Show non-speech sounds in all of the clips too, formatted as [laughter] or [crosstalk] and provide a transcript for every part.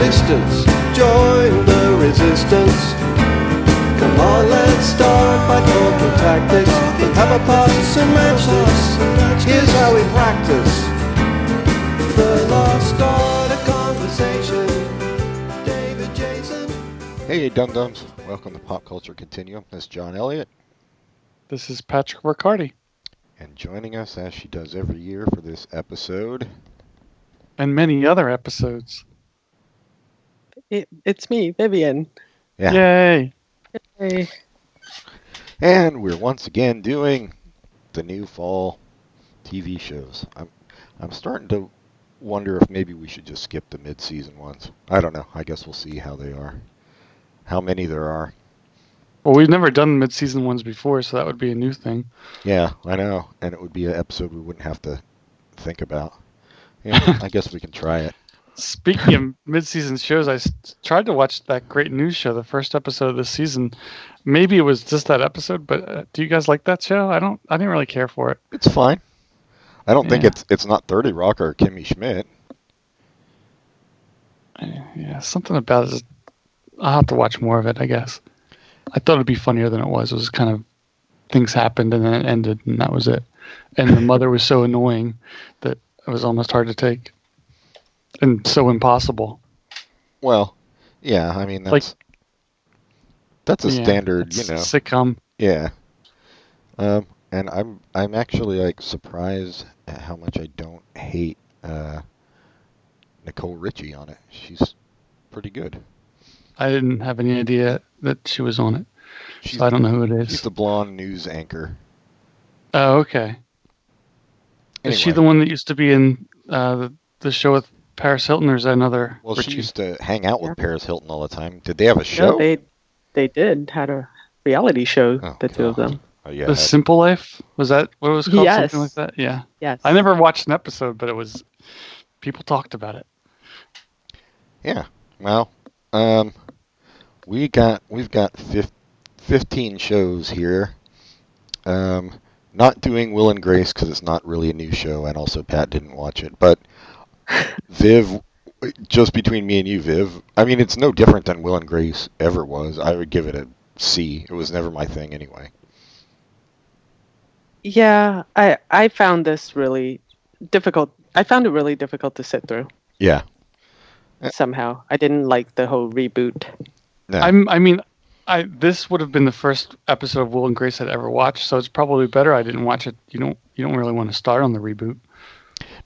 existence. Join the resistance. Come on, let's start by talking tactics. Let's have a pass and match this. Here's how we practice. The lost art of conversation. David Jason. Hey, Dum Dums. Welcome to Pop Culture Continuum. This is John Elliott, This is Patrick Riccardi and joining us as she does every year for this episode. and many other episodes. It, it's me, Vivian. Yeah. Yay! Hey. And we're once again doing the new fall TV shows. I'm I'm starting to wonder if maybe we should just skip the mid-season ones. I don't know. I guess we'll see how they are. How many there are. Well, we've never done mid-season ones before, so that would be a new thing. Yeah, I know. And it would be an episode we wouldn't have to think about. Yeah, [laughs] I guess we can try it. Speaking of mid-season shows, I tried to watch that great news show, the first episode of this season. Maybe it was just that episode, but uh, do you guys like that show? I don't. I didn't really care for it. It's fine. I don't think it's it's not 30 Rock or Kimmy Schmidt. Uh, Yeah, something about it. Is, I'll have to watch more of it. I guess. I thought it'd be funnier than it was. It was kind of things happened and then it ended, and that was it. And the mother was so annoying that it was almost hard to take, and so impossible. Well, yeah, I mean that's Like- that's a Yeah, standard, you know. sitcom. Yeah. Um, and I'm I'm actually like surprised at how much I don't hate uh, Nicole Richie on it. She's pretty good. I didn't have any idea that she was on it, She's, so I don't know who it is. she's the blonde news anchor. Oh, okay. Is she the one that used to be in uh, the, the show with Paris Hilton, or is that another? Well, she used to hang out with Yeah. Paris Hilton all the time. Did they have a show? No, they they did had a reality show, Oh, the two of them. oh yeah. The Simple Life was that what it was called? Yes. Something like that. Yeah. Yes. I never watched an episode, but it was people talked about it. Yeah. Well, um, we got we've got fif- fifteen shows here. Um, not doing Will and Grace because it's not really a new show, and also Pat didn't watch it. But Viv, just between me and you, Viv, I mean it's no different than Will and Grace ever was. I would give it a C. It was never my thing anyway. Yeah, I I found this really difficult. I found it really difficult to sit through Yeah. Uh, somehow. I didn't like the whole reboot. No. I'm. I mean, I this would have been the first episode of Will and Grace I'd ever watched, so it's probably better I didn't watch it. You don't. You don't really want to start on the reboot.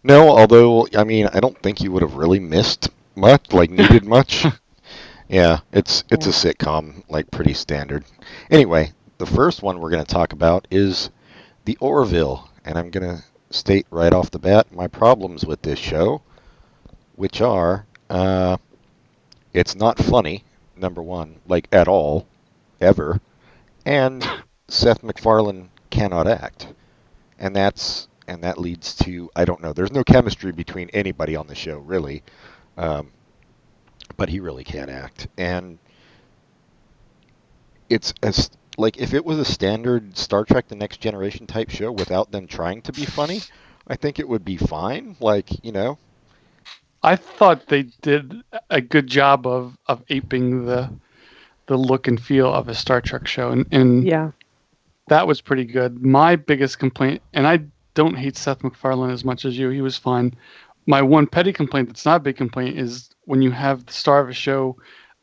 No, although I mean, I don't think you would have really missed much, like needed [laughs] much. yeah, it's it's a sitcom, like pretty standard. Anyway, the first one we're going to talk about is the Orville, and I'm going to state right off the bat my problems with this show, which are, uh, it's not funny, number one, like at all, ever, and [laughs] Seth MacFarlane cannot act, and that's and that leads to I don't know. There's no chemistry between anybody on the show really, um, but he really can't act, and it's as like if it was a standard Star Trek: The Next Generation type show without them trying to be funny, I think it would be fine. Like you know, I thought they did a good job of of aping the the look and feel of a Star Trek show, and, and Yeah. that was pretty good. My biggest complaint, and I don't hate Seth MacFarlane as much as you. He was fine. My one petty complaint that's not a big complaint is when you have the star of a show,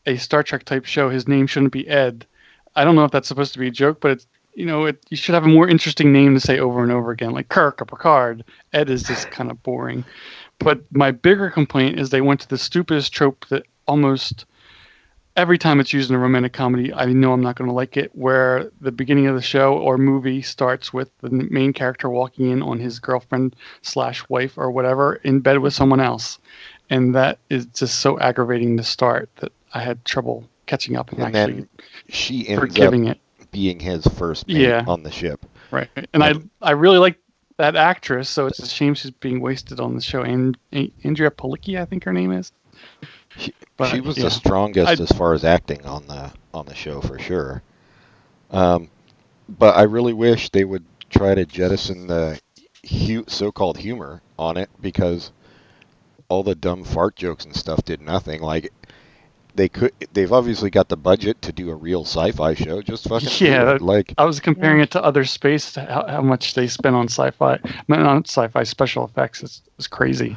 a Star Trek type show, his name shouldn't be Ed. I don't know if that's supposed to be a joke, but it's you know it, you should have a more interesting name to say over and over again, like Kirk or Picard. Ed is just kind of boring. But my bigger complaint is they went to the stupidest trope that almost every time it's used in a romantic comedy, I know I'm not going to like it. Where the beginning of the show or movie starts with the main character walking in on his girlfriend slash wife or whatever in bed with someone else, and that is just so aggravating to start that I had trouble catching up and, and actually then she ends forgiving up it. being his first mate Yeah. on the ship. Right, and I I really like that actress, so it's a shame she's being wasted on the show. And Andrea Palicki, I think her name is. She, But, she was yeah. the strongest I- as far as acting on the on the show for sure. Um, but I really wish they would try to jettison the hu- so-called humor on it because all the dumb fart jokes and stuff did nothing. Like they could, they've obviously got the budget to do a real sci-fi show. Just fucking Yeah, it. that- like I was comparing it to other space, to how, how much they spend on sci-fi, not on sci-fi special effects. It's, it's crazy.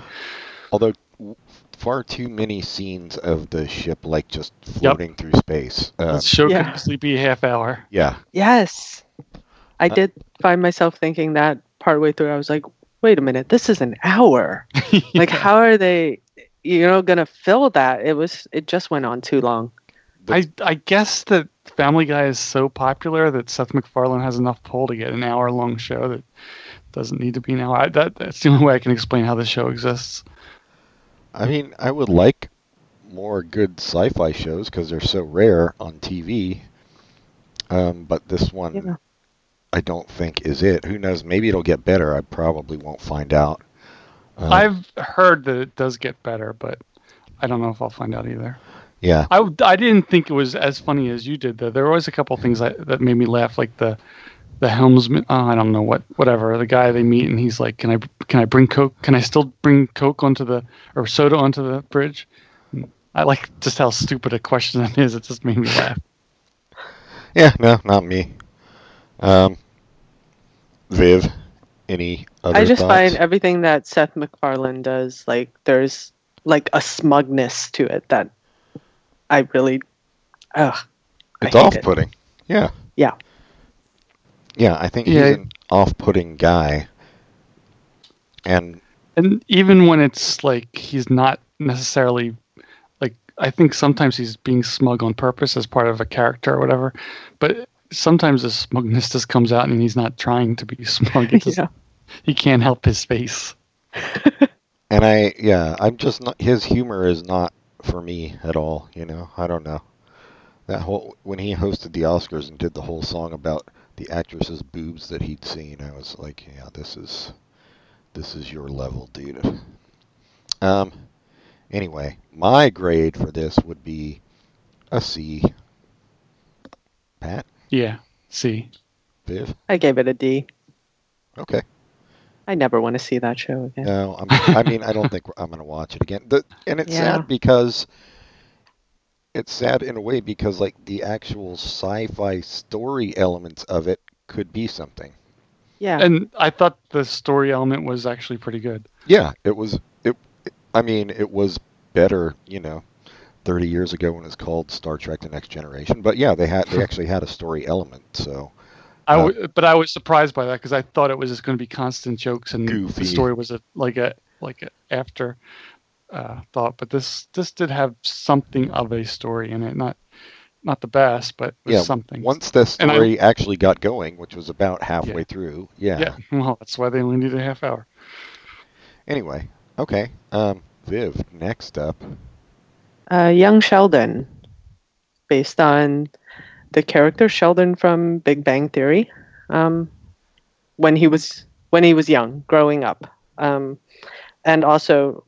although w- far too many scenes of the ship like just floating through space. Uh, This show Yeah. could easily be a half hour. yeah, Yes. I Uh, did find myself thinking that partway through. I was like, wait a minute, this is an hour. [laughs] Like, how are they, you know, going to fill that? It was, it just went on too long. I I guess that Family Guy is so popular that Seth MacFarlane has enough pull to get an hour long show that doesn't need to be an hour. I, that that's the only way I can explain how the show exists. I mean, I would like more good sci-fi shows because they're so rare on TV. Um, but this one, Yeah. I don't think is it. Who knows? Maybe it'll get better. I probably won't find out. Uh, I've heard that it does get better, but I don't know if I'll find out either. yeah, I, I didn't think it was as funny as you did though. There were always a couple things that, that made me laugh, like the the helmsman. Oh, I don't know what, whatever. The guy they meet and he's like, "Can I can I bring coke? Can I still bring coke onto the or soda onto the bridge?" I like just how stupid a question that is. It just made me laugh. yeah. No, not me. Um, Viv, any other I just thoughts? find everything that Seth MacFarlane does, like, there's like a smugness to it that I really, ugh. I it's hate off-putting. Yeah. Yeah. Yeah, I think Yeah. he's an off-putting guy. And And even when it's like he's not necessarily like I think sometimes he's being smug on purpose as part of a character or whatever, but sometimes the smugness just comes out and he's not trying to be [laughs] smug. It just, Yeah. He can't help his face. [laughs] and I yeah, I'm just not his humor is not for me at all, you know. I don't know. That whole when he hosted the Oscars and did the whole song about the actress's boobs that he'd seen, I was like, yeah, this is this is your level, dude. Um anyway, my grade for this would be a C. Pat, Yeah. C. Viv. I gave it a D. Okay. I never want to see that show again. No, I'm, I mean, I don't think [laughs] I'm going to watch it again. The, and it's Yeah. sad because it's sad in a way because like the actual sci-fi story elements of it could be something. Yeah. And I thought the story element was actually pretty good. Yeah, it was. It. I mean, it was better, you know, 30 years ago when it was called Star Trek: The Next Generation. But yeah, they had they [laughs] actually had a story element. So I Uh, but I was surprised by that because I thought it was just going to be constant jokes and Goofy. the story was a like a like a after uh, thought. But this this did have something of a story in it. Not not the best, but it was yeah, something. once the And I- story actually got going, which was about halfway Yeah. through, yeah. yeah, [laughs] well, that's why they only needed a half hour. Anyway, okay. Um, Viv, next up. uh, young Sheldon, based on the character Sheldon from Big Bang Theory, um, when he was when he was young, growing up, um, and also,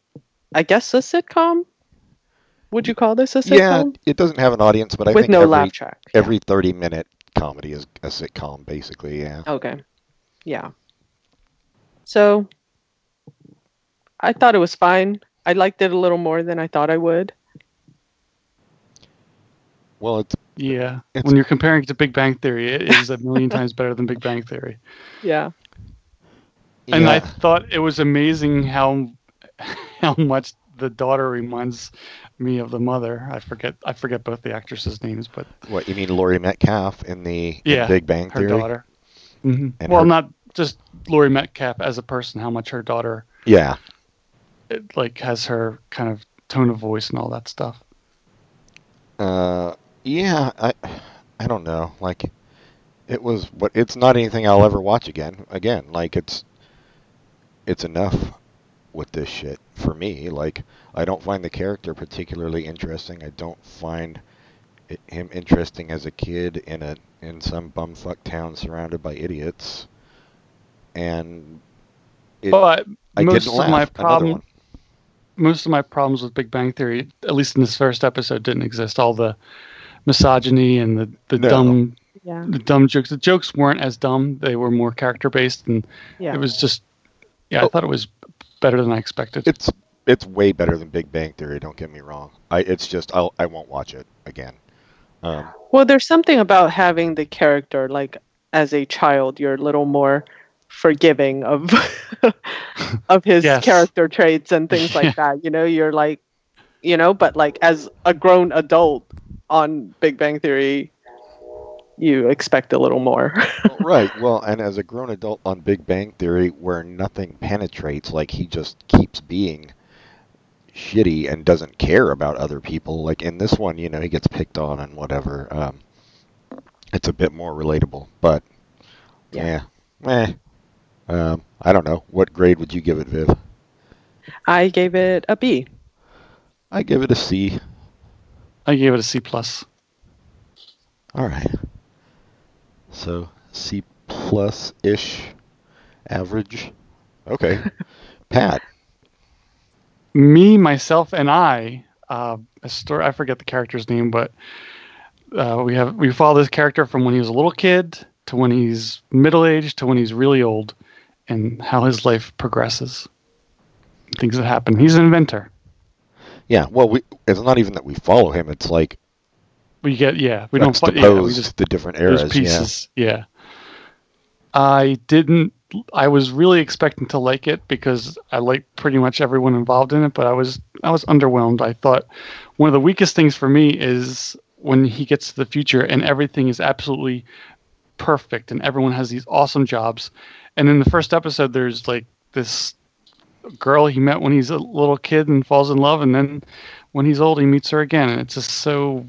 I guess a sitcom. Would you call this a sitcom? Yeah, it doesn't have an audience, but I With think no every, laugh track. yeah. every 30 minute comedy is a sitcom, basically, yeah. Okay. Yeah. So I thought it was fine. I liked it a little more than I thought I would. Well, it's Yeah, It's- when you're comparing it to Big Bang Theory, it is a million [laughs] times better than Big Bang Theory. Yeah. And I thought it was amazing how [laughs] how much the daughter reminds me of the mother. I forget I forget both the actresses' names, but what you mean, Laurie Metcalf in the in Yeah, Big Bang her Theory? daughter. hmm Well, her- not just Laurie Metcalf as a person, how much her daughter Yeah, it, like has her kind of tone of voice and all that stuff. uh, yeah. I, I don't know. Like, it was what. It's not anything I'll ever watch again. Again, like it's, it's enough with this shit for me. Like, I don't find the character particularly interesting. I don't find it, him interesting as a kid in a in some bumfuck town surrounded by idiots. And it, but I most didn't of laugh. my problem most of my problems with Big Bang Theory, at least in this first episode, didn't exist. All the misogyny and the, the No. dumb Yeah. the dumb jokes. The jokes weren't as dumb; they were more character based, and Yeah. it was just yeah. I Oh. thought it was better than I expected. It's it's way better than Big Bang Theory. Don't get me wrong. I it's just I'll I won't watch it again. Um, Well, there's something about having the character like as a child, you're a little more forgiving of [laughs] of his Yes. character traits and things like [laughs] that. You know, you're like, you know, but like as a grown adult on Big Bang Theory, you expect a little more. [laughs] right. Well, and as a grown adult on Big Bang Theory, where nothing penetrates, like he just keeps being shitty and doesn't care about other people. Like in this one, you know, he gets picked on and whatever. Um, it's a bit more relatable, but yeah, Yeah. eh. Um, I don't know. What grade would you give it, Viv? I gave it a B. I give it a C. I gave it a C plus. All right. So C plus ish, average. Okay. [laughs] Pat. Me, myself, and I. Uh, a story. I forget the character's name, but uh, we have we follow this character from when he was a little kid to when he's middle aged to when he's really old, and how his life progresses. Things that happen. He's an inventor. Yeah. Well, we. It's not even that we follow him. It's like We get yeah. We don't. fi- Yeah, we just the different eras. Yeah. pieces. Yeah. I didn't. I was really expecting to like it because I like pretty much everyone involved in it, but I was I was underwhelmed. I thought one of the weakest things for me is when he gets to the future and everything is absolutely perfect and everyone has these awesome jobs. And in the first episode, there's like this girl he met when he's a little kid and falls in love, and then when he's old, he meets her again, and it's just so.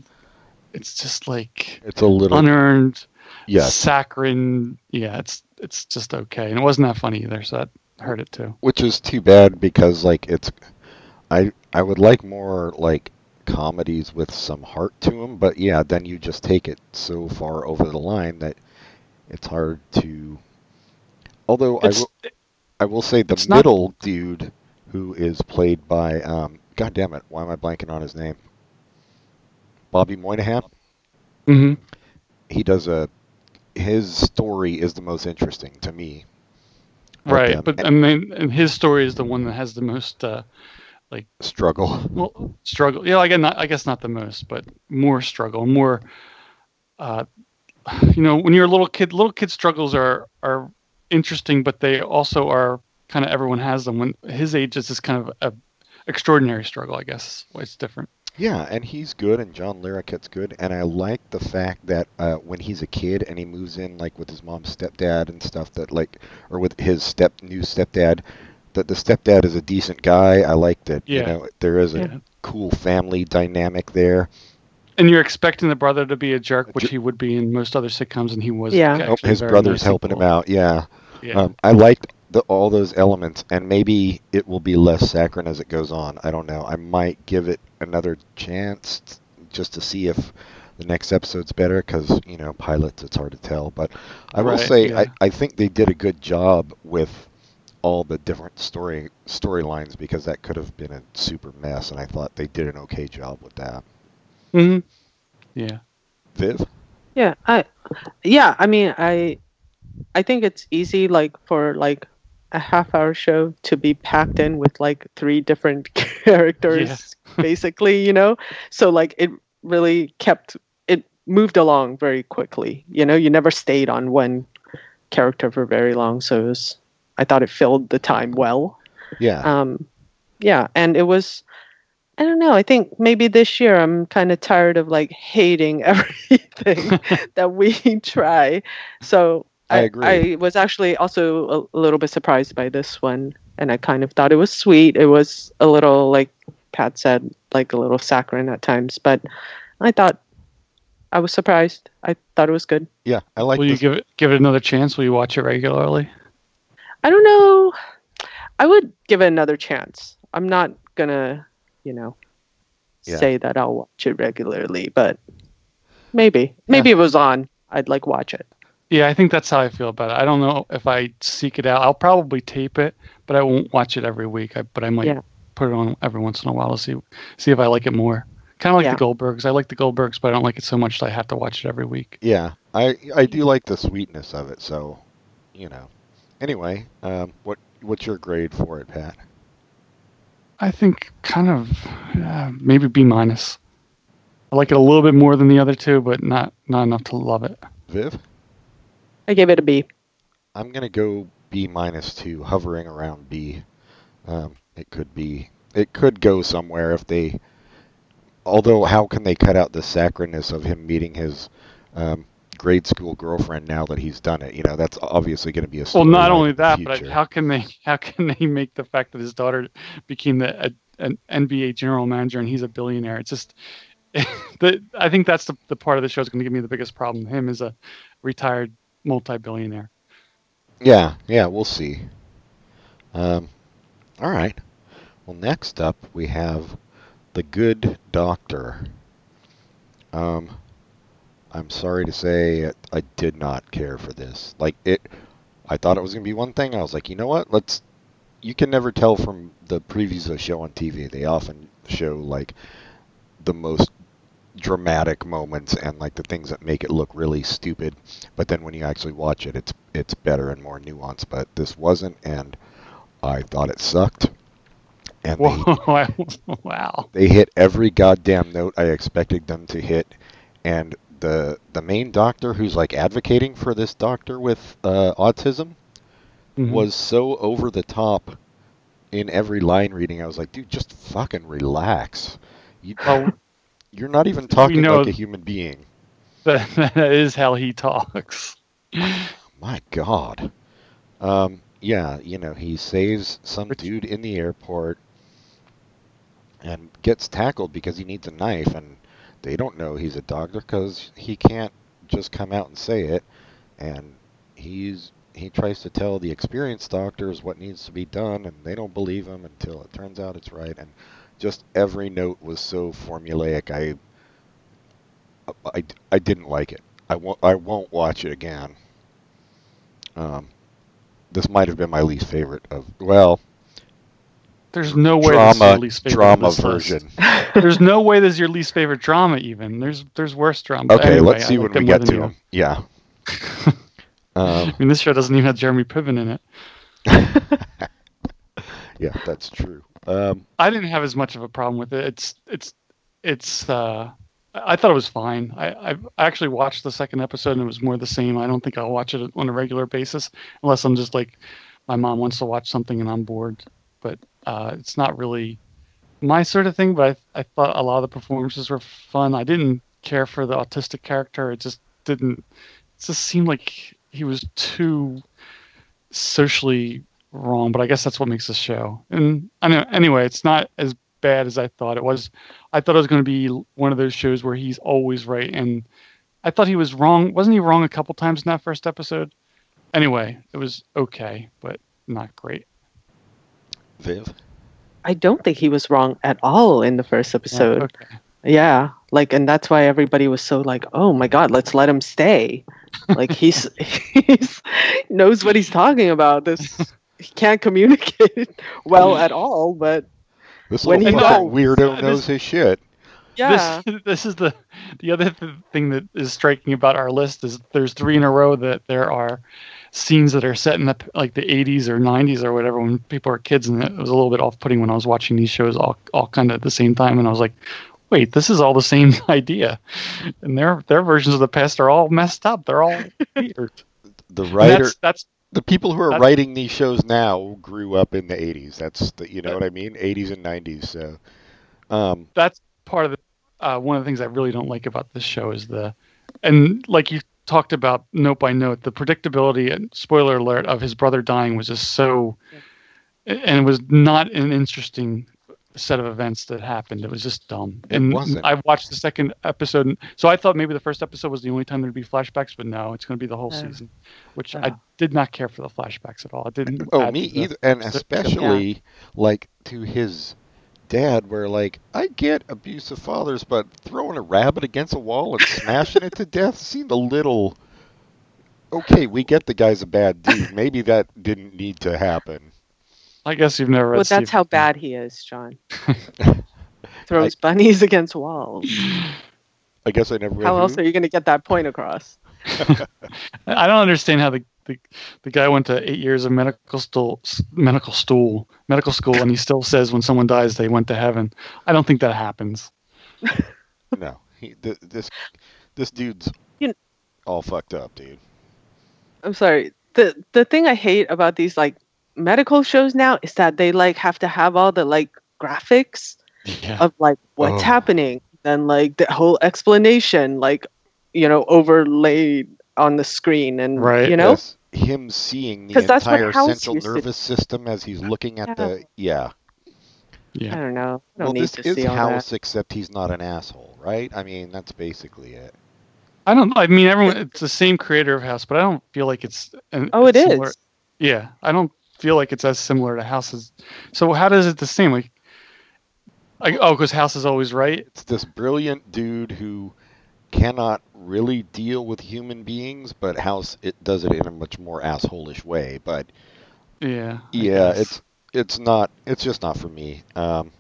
It's just like It's a little. unearned yes. saccharine yeah it's it's just okay and it wasn't that funny either so that hurt it too which is too bad because like it's i i would like more like comedies with some heart to them but yeah then you just take it so far over the line that it's hard to although i will i will say the it's not- middle dude who is played by um god damn it why am i blanking on his name bobby moynihan. Mhm. he does a his story is the most interesting to me. Right um, but i mean and his story is the one that has the most uh struggle. well struggle. Yeah again not, i guess not the most but more struggle more uh you know when you're a little kid little kid struggles are are interesting but they also are kind of everyone has them. When his age is just kind of a extraordinary struggle i guess it's different Yeah, and he's good, and John Larroquette's good, and I like the fact that uh, when he's a kid and he moves in like with his mom's stepdad and stuff, that like, or with his step new stepdad, that the stepdad is a decent guy. I like that. You know, there is a Yeah. cool family dynamic there. And you're expecting the brother to be a jerk, which he would be in most other sitcoms, and he was. Yeah. Oh, his brother's nice helping and him out. Yeah. Yeah. Um, I liked the, all those elements, and maybe it will be less saccharine as it goes on. I don't know. I might give it another chance t- just to see if the next episode's better, because you know pilots, it's hard to tell. But I will Right, say, yeah. I, I think they did a good job with all the different story storylines because that could have been a super mess, and I thought they did an okay job with that. hmm Yeah. Viv, Yeah, I yeah, I mean I I think it's easy like for like a half hour show to be packed in with like three different [laughs] characters [laughs] basically, you know? So like it really kept it moved along very quickly. You know, you never stayed on one character for very long, so it was I thought it filled the time well. yeah, Um, yeah, and it was. I don't know. I think maybe this year I'm kind of tired of like hating [laughs] everything that we try. So I I, agree. I was actually also a, a little bit surprised by this one, and I kind of thought it was sweet. It was a little like Pat said, like a little saccharine at times, but I thought I was surprised. I thought it was good. yeah. I like. Will you give it give it another chance? Will you watch it regularly? I don't know. I would give it another chance. I'm not gonna, you know, Yeah. say that I'll watch it regularly, but maybe. Maybe it was on. I'd like watch it. Yeah, I think that's how I feel about it. I don't know if I seek it out. I'll probably tape it, but I won't watch it every week. I, but I might Yeah. put it on every once in a while to see see if I like it more. Kind of like Yeah. the Goldbergs. I like the Goldbergs, but I don't like it so much that I have to watch it every week. Yeah, I I do like the sweetness of it. So, you know. Anyway, um, what what's your grade for it, Pat? I think kind of uh, maybe B minus. I like it a little bit more than the other two, but not not enough to love it. Viv? I gave it a B. I'm gonna go B minus two, hovering around B. Um, it could be, it could go somewhere if they. Although, how can they cut out the sacchariness of him meeting his um, grade school girlfriend now that he's done it? You know, that's obviously going to be a. Well, not only that, but how can they how can they make the fact that his daughter became the a, an NBA general manager and he's a billionaire? It's just. [laughs] the, I think that's the, the part of the show that's going to give me the biggest problem. Him as a retired multi-billionaire. Yeah, yeah, we'll see. Um, all right. Well, next up we have the Good Doctor. Um, I'm sorry to say I did not care for this. Like it, I thought it was gonna be one thing. I was like, you know what? Let's. You can never tell from the previews of a show on TV. They often show like the most dramatic moments and like the things that make it look really stupid but then when you actually watch it it's it's better and more nuanced. But this wasn't and i thought it sucked. And they, [laughs] wow. they hit every goddamn note i expected them to hit. And the the main doctor who's like advocating for this doctor with uh, autism Mhm. was so over the top in every line reading. I was like dude just fucking relax. You, [laughs] Well, you're not even talking like a human being [laughs] that, that is how he talks. My God. Um, yeah, you know, he saves some dude in the airport and gets tackled because he needs a knife, and they don't know he's a doctor because he can't just come out and say it. And he's he tries to tell the experienced doctors what needs to be done, and they don't believe him until it turns out it's right. And just every note was so formulaic. I I, I didn't like it. I won't I won't watch it again. Um, this might have been my least favorite of well There's no way this is your drama least favorite drama version. [laughs] There's no way this is your least favorite drama. Even there's there's worse drama. Okay, anyway, let's see when we get to them. Yeah. [laughs] um, I mean, this show doesn't even have Jeremy Piven in it. [laughs] yeah, that's true. Um, I didn't have as much of a problem with it. It's it's it's. Uh, I thought it was fine. I I actually watched the second episode and it was more the same. I don't think I'll watch it on a regular basis unless I'm just like my mom wants to watch something and I'm bored. But uh, it's not really my sort of thing. But I I thought a lot of the performances were fun. I didn't care for the autistic character. It just didn't. It just seemed like he was too socially wrong, but I guess that's what makes the show. And I know anyway, it's not as bad as I thought it was. I thought it was going to be one of those shows where he's always right, and I thought he was wrong. Wasn't he wrong a couple times in that first episode? Anyway, it was okay, but not great. Viv. I don't think he was wrong at all in the first Yeah, episode. okay. Yeah, like, and that's why everybody was so like, "Oh my God, let's let him stay." Like he's [laughs] he's knows what he's talking about. This he can't communicate [laughs] well at all, but This When little he knows- weirdo this- [laughs] knows his shit. yeah, This [laughs] this is the the other th- thing that is striking about our list is there's three in a row that there are scenes that are set in the like the 80s or 90s or whatever when people are kids and it was a little bit off-putting when I was watching these shows all all kind of at the same time and I was like wait this is all the same idea. And their their versions of the past are all messed up. They're all weird. The And writer, that's that's the people who are that's- writing these shows now grew up in the '80s. That's the, you know what I mean, '80s and '90s. So, um, that's part of the uh, one of the things I really don't like about this show is the and like you talked about note by note the predictability and spoiler alert of his brother dying was just so and it was not an interesting set of events that happened it was just dumb It and wasn't. I watched the second episode and- so I thought maybe the first episode was the only time there'd be flashbacks but no it's going to be the whole Yeah. season which Yeah. I did not care for the flashbacks at all it didn't oh, me to the- either, and the- especially like to his dad, where like I get abusive fathers, but throwing a rabbit against a wall and smashing it to [laughs] death seemed a little. Okay, we get the guy's a bad dude. Maybe that didn't need to happen. I guess you've never read well, that's Stephen how bad he is, John. [laughs] Throws bunnies against walls. I guess I never read. How who? else are you going to get that point across? [laughs] I don't understand how the the the guy went to eight years of medical stool, medical stool, medical school, and he still says when someone dies they went to heaven. I don't think that happens. [laughs] No, he, th- this this dude's You kn- all fucked up, dude. I'm sorry. The the thing I hate about these like medical shows now is that they like have to have all the like graphics Yeah. of like what's Oh. happening and like the whole explanation like you know overlaid on the screen and Right. you know Yes, him seeing the 'Cause that's what entire House central used to- nervous system as he's looking at Yeah. the yeah. I yeah. don't know. I don't Well, need this to is see all House, except he's not an asshole, right? I mean, that's basically it. I don't. I mean, everyone. It's the same creator of House, but I don't feel like it's. An, that. Oh, it it's is. Yeah, I don't feel like it's as similar to houses. So how does it the same? Like, like oh, because House is always right. It's this brilliant dude who cannot really deal with human beings, but House it does it in a much more assholish way. But Yeah. Yeah, it's it's not it's just not for me. Um,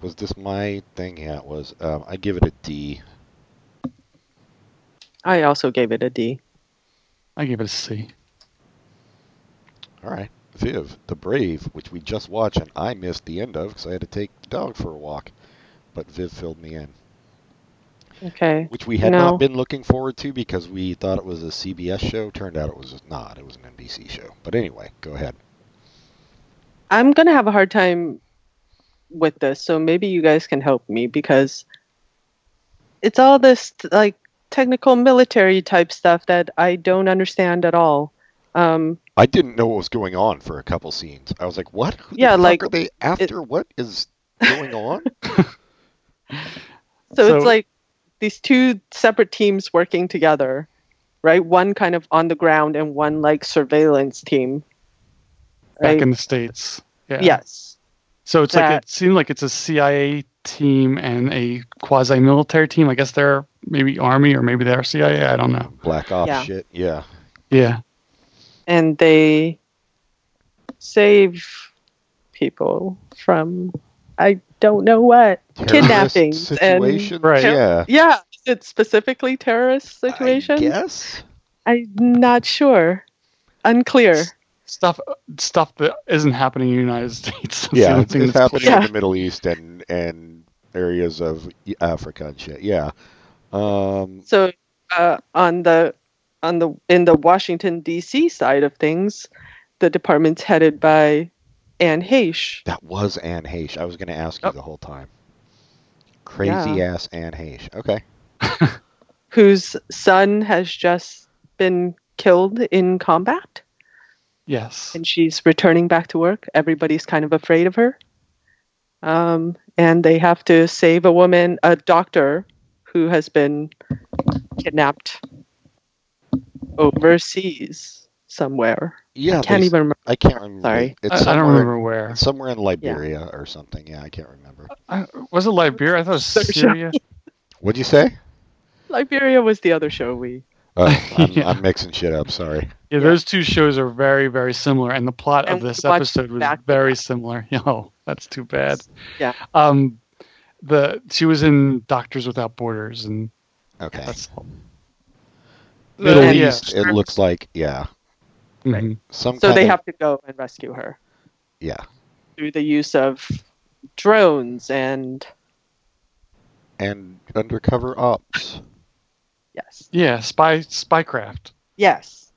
was this my thing? Yeah, it was. Um, I give it a D. I also gave it a D. I gave it a C. All right, Viv, the Brave, which we just watched, and I missed the end of because I had to take the dog for a walk, but Viv filled me in. Okay. which we had No. not been looking forward to because we thought it was a CBS show. Turned out it was not. It was an NBC show. But anyway, go ahead. I'm gonna have a hard time with this, so maybe you guys can help me because it's all this like technical military type stuff that I don't understand at all. Um, I didn't know what was going on for a couple scenes. I was like, "What? Who the Yeah, fuck like, are they after? what is going on?" so, [laughs] So- it's like these two separate teams working together, right? One kind of on the ground and one like surveillance team. Back in the states. Yeah. Yes. So it's like it seemed like it's a CIA team and a quasi-military team. I guess they're maybe Army or maybe they're CIA. I don't know. Black Ops Yeah. shit. Yeah. Yeah. And they save people from I don't know what. Terrorist Kidnappings and- situations. Right. Yeah. Yeah, is it specifically terrorist situation? Yes. I'm not sure. Unclear. Stuff stuff that isn't happening in the United States. [laughs] That's Yeah, it's, it's happening clear. in the Middle East and and areas of Africa and shit. Yeah. Um, So uh, on the on the in the Washington D.C. side of things, the department's headed by Anne Heche. That was Anne Heche. I was going to ask you Oh. the whole time. Crazy ass Anne Heche. Okay. [laughs] [laughs] whose son has just been killed in combat Yes. and she's returning back to work. Everybody's kind of afraid of her. Um, and they have to save a woman, a doctor who has been kidnapped overseas somewhere. Yeah. I can't even remember. I can't remember. Sorry. It's I, I don't remember where. It's somewhere in Liberia or something. Yeah, I can't remember. I, was it Liberia? I thought it was Sorry, Syria. What'd you say? Liberia was the other show we. Oh, I'm, [laughs] Yeah. I'm mixing shit up. Sorry. Yeah, those two shows are very, very similar, and the plot And of this episode was back very back. similar. [laughs] Oh, that's too bad. Yeah. Um, the she was in Doctors Without Borders, and Okay. that's Middle yeah. East. It looks like yeah. Mhm. Some. So they of- have to go and rescue her Yeah. through the use of drones and And undercover ops. yes, Yeah, spy spycraft. yes,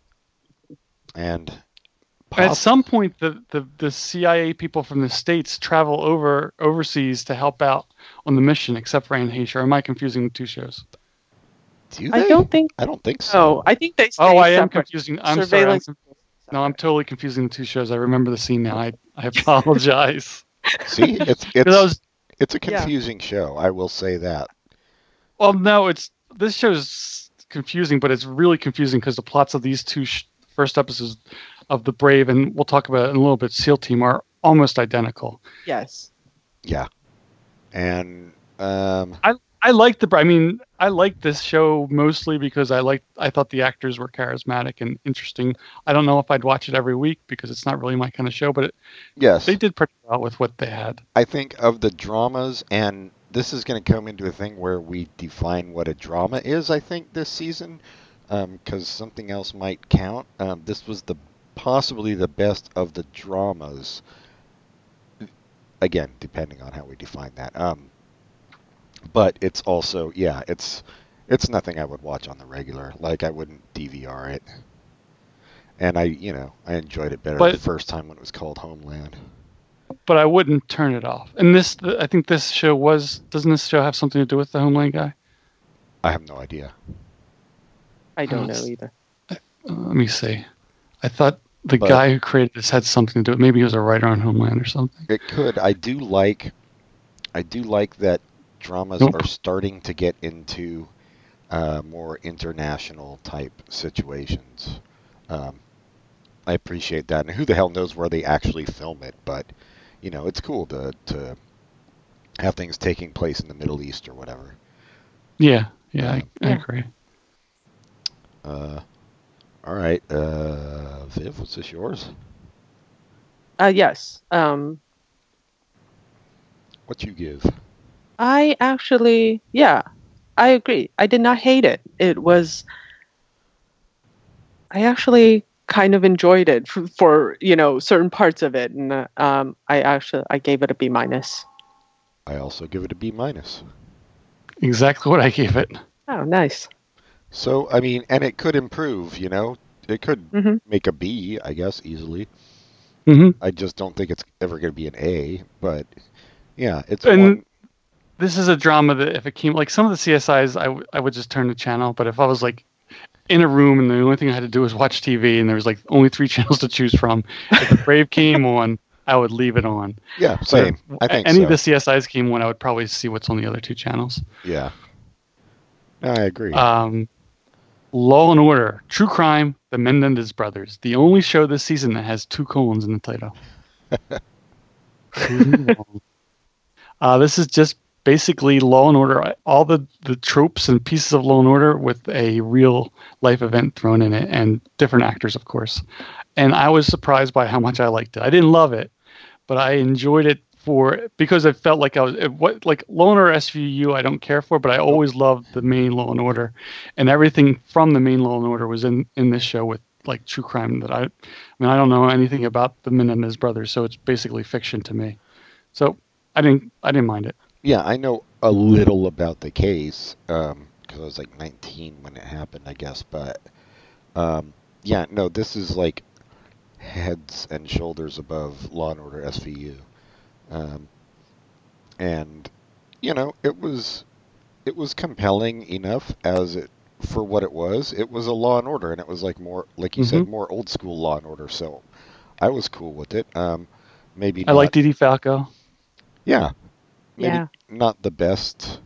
And. At some point, the, the, the CIA people from the states travel over overseas to help out on the mission, except for Anne Heche. Or am I confusing the two shows? Do I don't think. I don't think so. Oh, I think they. Stay Oh, I am confusing. I'm sorry. I'm, no, I'm totally confusing the two shows. I remember the scene now. I, I [laughs] apologize. See, it's [laughs] 'Cause it's I was, it's a Yeah. confusing show. I will say that. well, no, it's this show's confusing, but it's really confusing because the plots of these two sh- first episodes of The Brave, and we'll talk about it in a little bit, SEAL Team, are almost identical. Yes. Yeah. And um. I like the. I mean, I like this show mostly because I like. I thought the actors were charismatic and interesting. I don't know if I'd watch it every week because it's not really my kind of show, but it, Yes. they did pretty well with what they had. I think of the dramas, and this is going to come into a thing where we define what a drama is. I think this season, because something else might count. Um, this was the possibly the best of the dramas. Again, depending on how we define that. Um, but it's also yeah, it's it's nothing I would watch on the regular. Like I wouldn't DVR it. And I, you know, I enjoyed it better But- the first time when it was called Homeland. But I wouldn't turn it off. And this, I think this show was. Doesn't this show have something to do with the Homeland guy? I have no idea. I don't know either. Uh, let me see. I thought the But- guy who created this had something to do. with Maybe he was a writer on Homeland or something. It could. I do like. I do like that dramas Nope. are starting to get into uh, more international type situations. Um, I appreciate that, and who the hell knows where they actually film it? But you know, it's cool to to have things taking place in the Middle East or whatever. Yeah, yeah, I, I agree. Uh, all right, uh, Viv, what's this yours? Uh, yes. Um, What you give? I actually, yeah, I agree. I did not hate it. It was, I actually kind of enjoyed it for, for you know certain parts of it, and uh, um, I actually I gave it a B minus. I also give it a B minus. Exactly what I gave it. Oh, nice. So I mean, and it could improve. You know, it could hmm make a B, I guess, easily. hmm I just don't think it's ever going to be an A. But yeah, it's And- one. This is a drama that if it came like some of the CSIs, I, w- I would just turn the channel. But if I was like in a room and the only thing I had to do was watch TV and there was like only three [laughs] channels to choose from, if the Brave came on, I would leave it on. Yeah, same. But I think any so. of the CSIs came on, I would probably see what's on the other two channels. Yeah. I agree. Um, Law and Order, True Crime, The Menendez Brothers, the only show this season that has two colons in the title. [laughs] Uh, this is just basically Law and Order, all the, the tropes and pieces of Law and Order with a real life event thrown in it, and different actors, of course. And I was surprised by how much I liked it. I didn't love it, but I enjoyed it for because I felt like I was what like Law and Order SVU. I don't care for, but I always loved the main Law and Order, and everything from the main Law and Order was in in this show with like true crime that I, I mean I don't know anything about the Menendez brothers, so it's basically fiction to me. So I didn't I didn't mind it. Yeah, I know a little about the case because I was like 19 when it happened, I guess. But um, yeah, no, this is like heads and shoulders above Law and Order SVU. Um, and you know, it was it was compelling enough as it for what it was. It was a Law and Order, and it was like more, like you said, more old school Law and Order. So I was cool with it. Um, maybe I not, like Edie Falco. yeah, maybe Yeah. not the best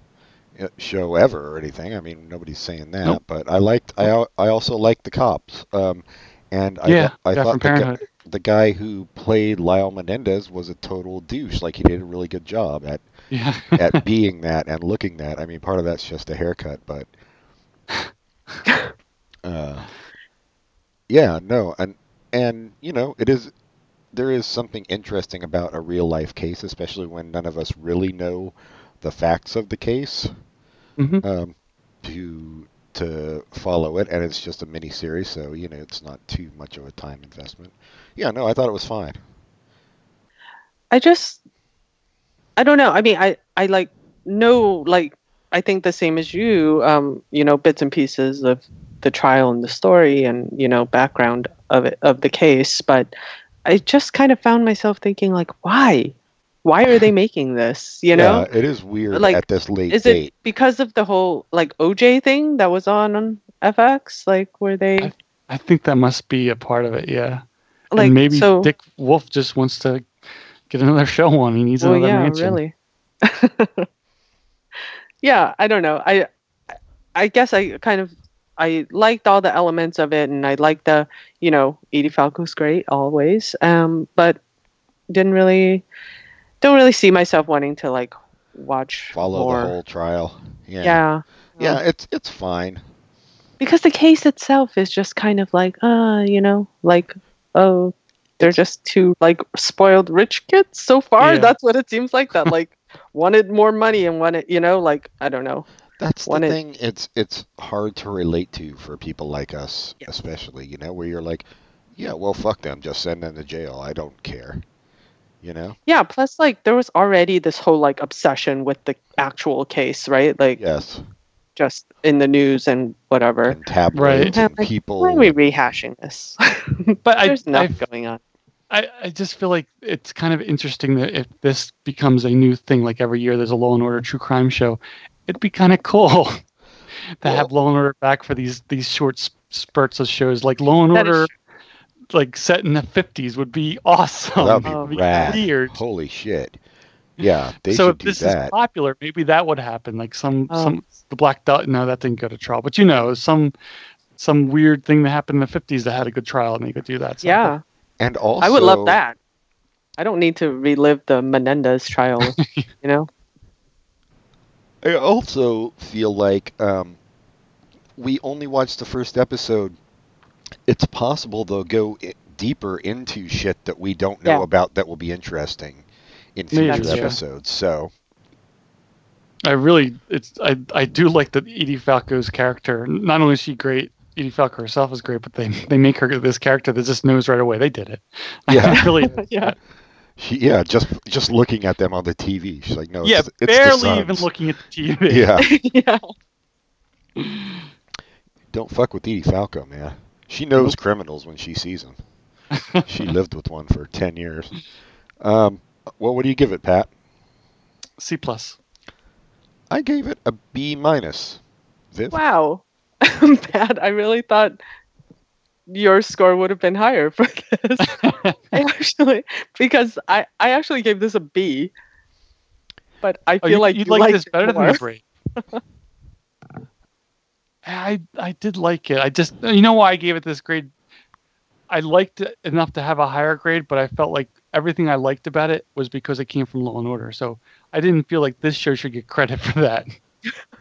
uh, show ever or anything. I mean, nobody's saying that, Nope. but I liked. I I also liked the cops. Um, and I yeah, thought- I thought the guy, the guy who played Lyle Menendez was a total douche. Like he did a really good job at Yeah. at [laughs] being that and looking that. I mean, part of that's just a haircut, but [laughs] uh, yeah, no, and and you know, it is there is something interesting about a real life case, especially when none of us really know the facts of the case. hmm Um, to to follow it, and it's just a mini series, so you know it's not too much of a time investment. Yeah, no, I thought it was fine. I just I don't know. I mean, I I like know like I think the same as you. Um, you know, bits and pieces of the trial and the story, and you know, background of it of the case. But I just kind of found myself thinking, like, why? Why are they making this? You know, yeah, it is weird Like, at this late is date. it because of the whole like OJ thing that was on on FX? Like, were they I think that must be a part of it. Yeah. like and maybe so? Dick Wolf just wants to get another show on. He needs well, another yeah, mansion. really. [laughs] yeah, I don't know. I I guess I kind of I liked all the elements of it, and I liked the you know Edie Falco's great always. Um, but didn't really don't really see myself wanting to like watch Follow more. the whole trial. Yeah. yeah. Yeah, it's it's fine. because the case itself is just kind of like uh you know like oh they're just two like spoiled rich kids so far Yeah. that's what it seems like that like [laughs] wanted more money and wanted you know like i don't know That's the One is- thing. It's it's hard to relate to for people like us, Yeah. especially. You know, where you're like, yeah, well, fuck them. Just send them to jail. I don't care. You know? Yeah, plus like there was already this whole like obsession with the actual case, right? Like Yes. just in the news and whatever. And tabloids Right. Yeah, and like, people. Why are we rehashing this? [laughs] But I, There's I, enough going on. I, I just feel like it's kind of interesting that if this becomes a new thing, like every year there's a Law and Order true crime show, it'd be kind of cool [laughs] to have Law and Order back for these these short spurts of shows. Like Law and That is Order, like set in the 50s, would be awesome. That would be It'd be rad. weird. Holy shit. Yeah, they so should if do this that. is popular, maybe that would happen. Like some Oh. some the Black Dahlia. No, that didn't go to trial. But you know, some some weird thing that happened in the 50s that had a good trial, and they could do that. So Yeah, and also, I would love that. I don't need to relive the Menendez trial, [laughs] you know? I also feel like um, we only watched the first episode. It's possible they'll go i- deeper into shit that we don't know Yeah. about that will be interesting in Maybe, future That's true. episodes. So I really, it's I I do like that Edie Falco's character. Not only is she great, Edie Falco herself is great, but they they make her this character that just knows right away they did it. [laughs] Yeah. It really. [laughs] Yeah. She, yeah, just just looking at them on the TV, she's like, no, yeah, it's, it's the barely even looking at the TV. [laughs] Yeah, [laughs] yeah. don't fuck with Edie Falco, man. She knows criminals when she sees them. [laughs] she lived with one for ten years. Um, well, what do you give it, Pat? C plus. I gave it a B minus. Viv? Wow. Pat, I really thought your score would have been higher for [laughs] this. [laughs] I actually, because I, I actually gave this a B, but I Oh, feel you, like you'd you like this better more. than the Brave. I I did like it. I just you know why I gave it this grade. I liked it enough to have a higher grade, but I felt like everything I liked about it was because it came from Law and Order. So I didn't feel like this show should get credit for that.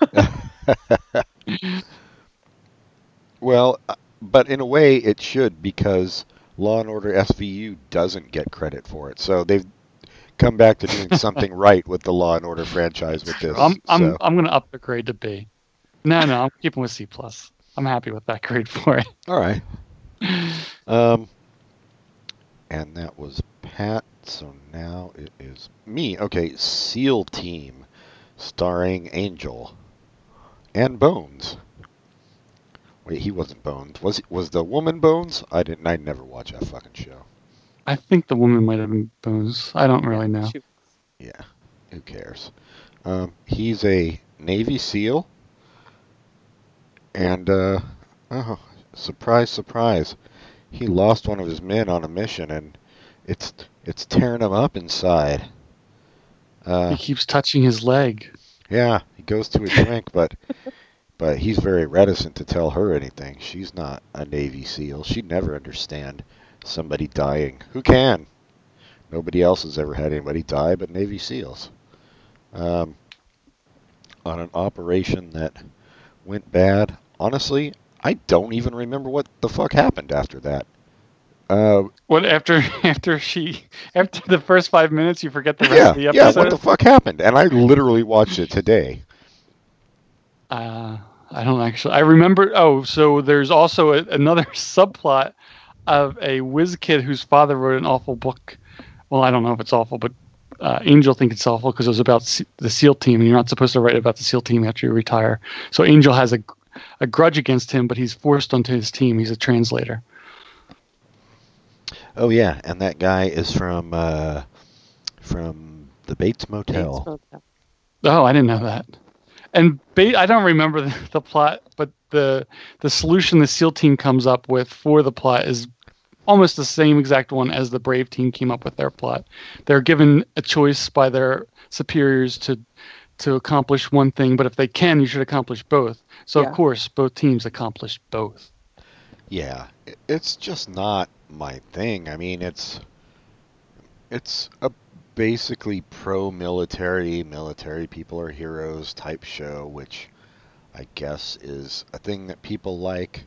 [laughs] Well, but in a way it should because Law and Order SVU doesn't get credit for it. So they've come back to doing [laughs] something right with the Law and Order franchise with this. I'm I'm so- I'm gonna up the grade to B. No, no, I'm keeping with C plus. I'm happy with that grade for it. all right. Um, and that was Pat. So now it is me. Okay, SEAL Team, starring Angel and Bones. Wait, he wasn't Bones. Was he, was the woman Bones? I didn't. I never watched that fucking show. I think the woman might have been Bones. I don't really know. Yeah, who cares? Um, he's a Navy SEAL, and uh, oh, surprise, surprise, he lost one of his men on a mission, and it's it's tearing him up inside. Uh, He keeps touching his leg. yeah, he goes to a [laughs] drink, but but he's very reticent to tell her anything. She's not a Navy SEAL. She'd never understand somebody dying. Who can? Nobody else has ever had anybody die but Navy SEALs. Um, on an operation that went bad. Honestly, I don't even remember what the fuck happened after that. Uh, What after [laughs] after she after the first five minutes you forget the rest yeah, of the episode? yeah. What the fuck happened? And I literally watched it today. Uh, I don't actually. I remember. Oh, so there's also a, another [laughs] subplot of a whiz kid whose father wrote an awful book. Well, I don't know if it's awful, but uh, Angel thinks it's awful because it was about Se- the SEAL team, and you're not supposed to write about the SEAL team after you retire. So Angel has a a grudge against him, but he's forced onto his team. He's a translator. Oh yeah, and that guy is from uh, from the Bates Motel. Oh, I didn't know that. And ba- I don't remember the, [laughs] the plot, but the the solution the SEAL team comes up with for the plot is almost the same exact one as the Brave team came up with their plot. They're given a choice by their superiors to to accomplish one thing, but if they can, you should accomplish both. So Yeah. of course, both teams accomplished both. Yeah, it's just not my thing. I mean, it's it's a basically pro-military, military people are heroes type show, which I guess is a thing that people like.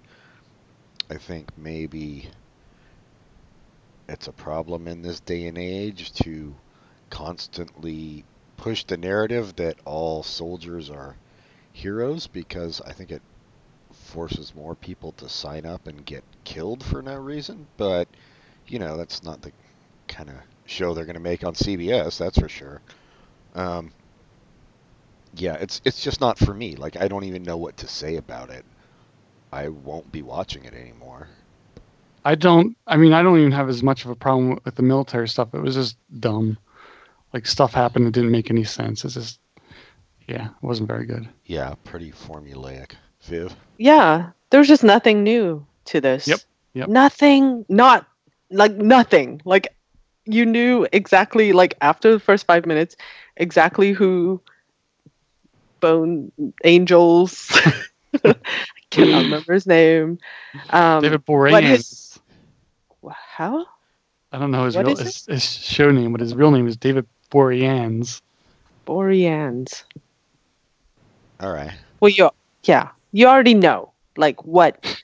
I think maybe it's a problem in this day and age to constantly push the narrative that all soldiers are heroes because I think it forces more people to sign up and get killed for no reason. But you know, that's not the kind of show they're going to make on CBS. That's for sure. Um, yeah, it's it's just not for me. Like I don't even know what to say about it. I won't be watching it anymore. I don't. I mean, I don't even have as much of a problem with the military stuff. It was just dumb. Like stuff happened that didn't make any sense. It's just, yeah, it wasn't very good. Yeah, pretty formulaic. Viv. Yeah, there's just nothing new to this. Yep, yep. Nothing. Not like nothing. Like you knew exactly. Like after the first five minutes, exactly who Bone Angels. [laughs] I cannot remember his name. Um, David what Boreanaz. his- how? I don't know his what real his, his show name, but his real name is David Boreanaz. Boreans. All right. Well, you yeah, you already know like what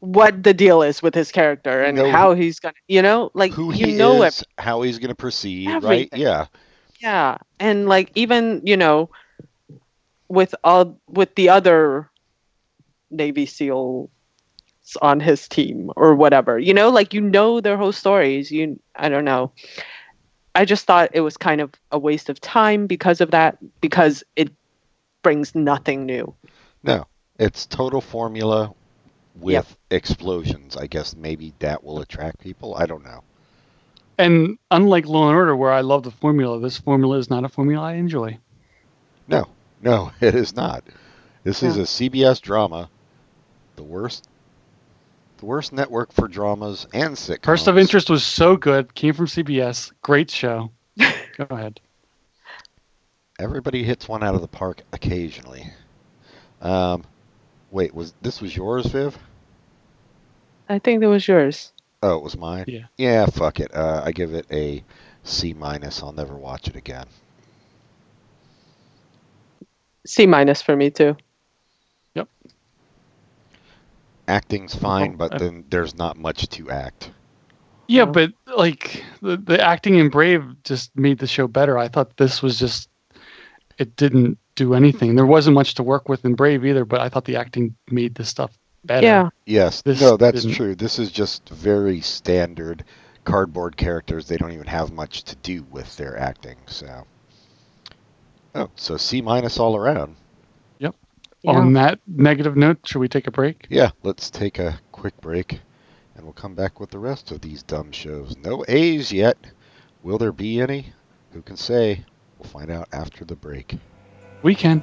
what the deal is with his character and Know how he's gonna, you know, like Who you he know is, how he's to proceed, right? Yeah. Yeah, and like even you know, with all with the other Navy SEAls on his team or whatever, you know, like you know their whole stories. You, I don't know. I just thought it was kind of a waste of time because of that, because it brings nothing new. No, it's total formula with Yep. explosions. I guess maybe that will attract people. I don't know. And unlike Law and Order, where I love the formula, this formula is not a formula I enjoy. No, no, [laughs] it is not. This is a CBS drama, the worst, the worst network for dramas and sitcoms. Person of Interest was so good, came from CBS, great show. [laughs] Go ahead. Everybody hits one out of the park occasionally. Um, wait, was this was yours, Viv? I think that was yours. Oh, it was mine. Yeah. Yeah, fuck it. Uh, I give it a C minus. I'll never watch it again. C minus for me too. Yep. Acting's fine, Oh, but uh, then there's not much to act. Yeah, Yeah. but like the, the acting in Brave just made the show better. I thought this was just it didn't do anything. There wasn't much to work with in Brave either, but I thought the acting made this stuff better. Yeah, Yes, This no, that's didn't- true. This is just very standard cardboard characters. They don't even have much to do with their acting. So, oh, so C minus all around. yeah. On that negative note, should we take a break? Yeah, let's take a quick break, and we'll come back with the rest of these dumb shows. No A's yet. Will there be any? Who can say? We'll find out after the break. We can.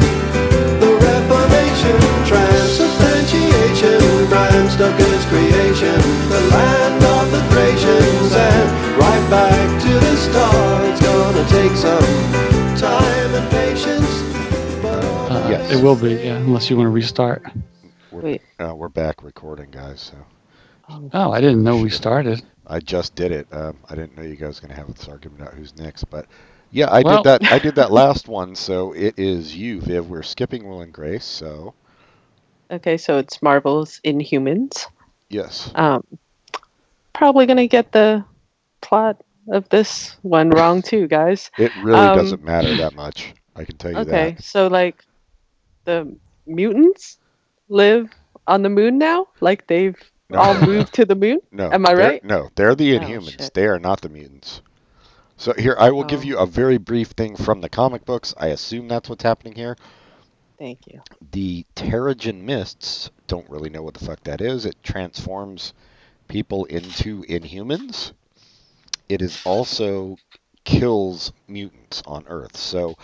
Bram Stoker's creation, the land of the Thracians, and right back to the start. It's gonna take some time and patience, but Uh, Yes. It will be, yeah, unless you want to restart. We're, Wait. Uh, we're back recording, guys. So Oh, I didn't know we started. I just did it. Um, I didn't know you guys were gonna have this argument about who's next, but yeah, I Well- did that. I did that [laughs] last one. So it is you, Viv. We're skipping Will and Grace. So Okay, so it's Marvel's Inhumans. yes. Um, probably gonna get the plot of this one wrong [laughs] too, guys. It really Um, doesn't matter that much. I can tell you Okay, that. Okay, so like the mutants live on the moon now, like they've No. all [laughs] moved to the moon. No. Am I right? No, they're the Oh, Inhumans. shit. they are not the mutants. So here, I will give Oh. you a very brief thing from the comic books. I assume that's what's happening here. Thank you. The Terrigen Mists don't really know what the fuck that is. It transforms people into Inhumans. It is also kills mutants on Earth. So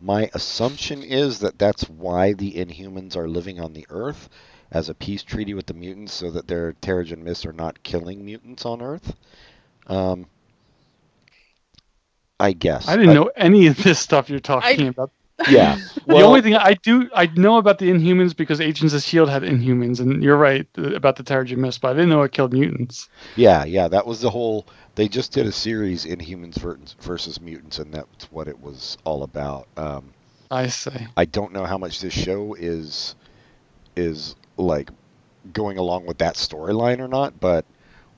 my assumption is that that's why the Inhumans are living on the Earth, as a peace treaty with the mutants so that their Terrigen Mists are not killing mutants on Earth. Um, I guess. I didn't know any of this stuff you're talking I- about. Yeah. [laughs] the only thing I do, I know about the Inhumans because Agents of Shield had Inhumans, and you're right uh, about the Terrigen Mist, but I didn't know it killed mutants. Yeah, yeah, that was the whole. They just did a series Inhumans versus, versus mutants, and that's what it was all about. Um, I see. I don't know how much this show is is like going along with that storyline or not, but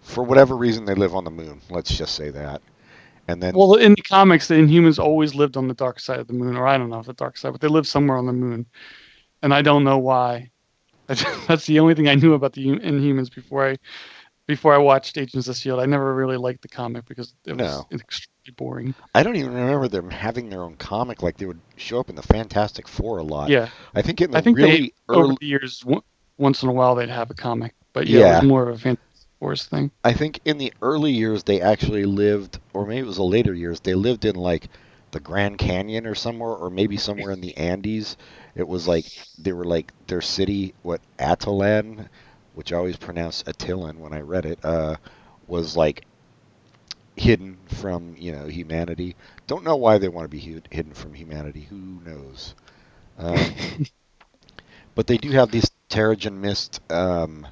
for whatever reason, they live on the moon. Let's just say that. And then, Well, in the comics, the Inhumans always lived on the dark side of the moon, or I don't know if the dark side, but they lived somewhere on the moon, and I don't know why. [laughs] That's the only thing I knew about the Inhumans before I before I watched Agents of Shield. I never really liked the comic because it was No. extremely boring. I don't even remember them having their own comic. Like they would show up in the Fantastic Four a lot. Yeah, I think in the I think really they over early, the years once in a while they'd have a comic, but yeah, it was more of a Fantastic Force thing. I think in the early years they actually lived, or maybe it was the later years, they lived in like the Grand Canyon or somewhere, or maybe somewhere in the Andes. It was like they were like their city, what Attilan, which I always pronounce Attilan when I read it, uh, was like hidden from you know humanity. Don't know why they want to be hid- hidden from humanity. Who knows? Um, [laughs] but they do have these Terrigen Mist, um,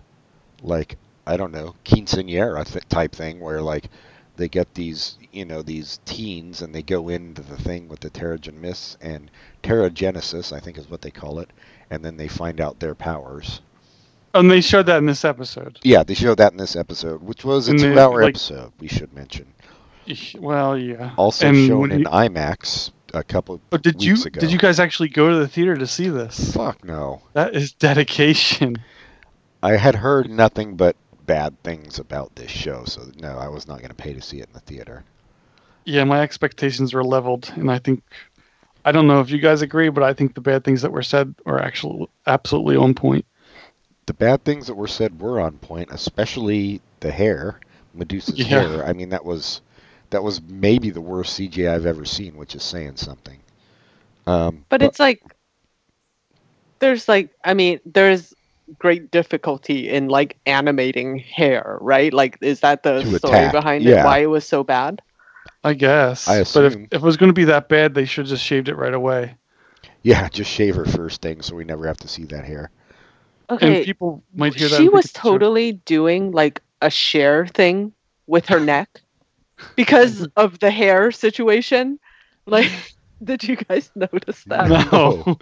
like I don't know, quinceanera th- type thing where like they get these, you know, these teens and they go into the thing with the Terrigen Mists and Terrigenesis, I think is what they call it, and then they find out their powers. And they showed that in this episode. Yeah, they showed that in this episode, which was a two-hour like- episode. We should mention. Well, yeah. Also And shown in you- IMAX a couple Oh, did you ago. did you guys actually go to the theater to see this? Fuck no. That is [laughs] dedication. I had heard nothing but bad things about this show, so no, I was not going to pay to see it in the theater. Yeah, my expectations were leveled, and I think I don't know if you guys agree, but I think the bad things that were said were actually absolutely on point. The bad things that were said were on point, especially the hair, Medusa's Yeah. hair. I mean, that was that was maybe the worst CGI I've ever seen, which is saying something. Um, But it's like there's like I mean there's great difficulty in like animating hair, right? Like is that the To story attack, behind yeah. it? Why it was so bad? I guess. I But if, assume. if it was going to be that bad, they should have just shaved it right away. yeah, just shave her first thing, so we never have to see that hair. Okay. And people might hear that. she was it's a totally doing like a share thing with her neck because [laughs] of the hair situation. Like, did you guys [laughs] notice that? No.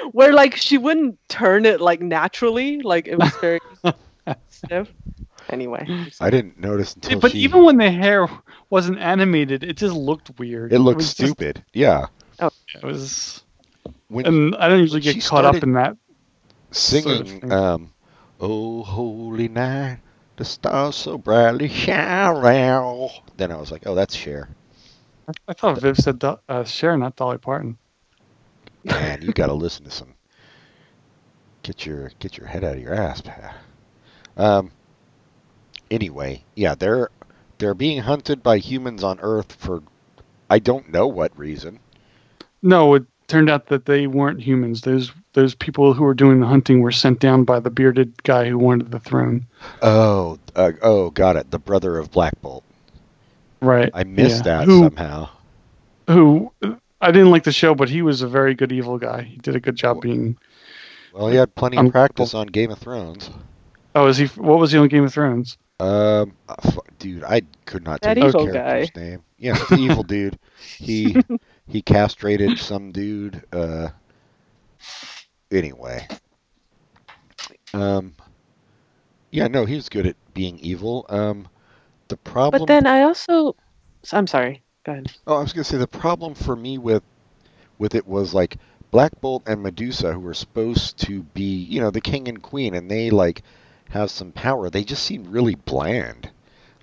[laughs] Where like she wouldn't turn it like naturally, like it was very [laughs] stiff. Anyway, I didn't notice until but she. even when the hair wasn't animated, it just looked weird. it looked was just- stupid. Yeah. it was, When and I don't usually get caught up in that. singing, sort of thing. um, "Oh Holy Night, the stars so brightly shine." round." Then I was like, "Oh, that's Cher." I thought Viv said uh, Cher, not Dolly Parton. Man, you got to listen to some. Get your get your head out of your ass, Pat. Um. Anyway, yeah, they're they're being hunted by humans on Earth for I don't know what reason. No, it turned out that they weren't humans. Those those people who were doing the hunting were sent down by the bearded guy who wanted the throne. Oh, uh, oh, got it. The brother of Black Bolt. Right. I missed Yeah. that Who somehow. who I didn't like the show, but he was a very good evil guy. He did a good job being. Well, he had plenty of Um, practice on Game of Thrones. Oh, is he? What was he on Game of Thrones? Um, uh, dude, I could not That tell you the evil character's name. Yeah, the evil dude. He [laughs] he castrated some dude. Uh, anyway. Um, yeah, no, he was good at being evil. Um, the problem. but then I also, I'm sorry. Go ahead. Oh, I was gonna say the problem for me with with it was like Black Bolt and Medusa, who were supposed to be, you know, the king and queen, and they like have some power. They just seem really bland,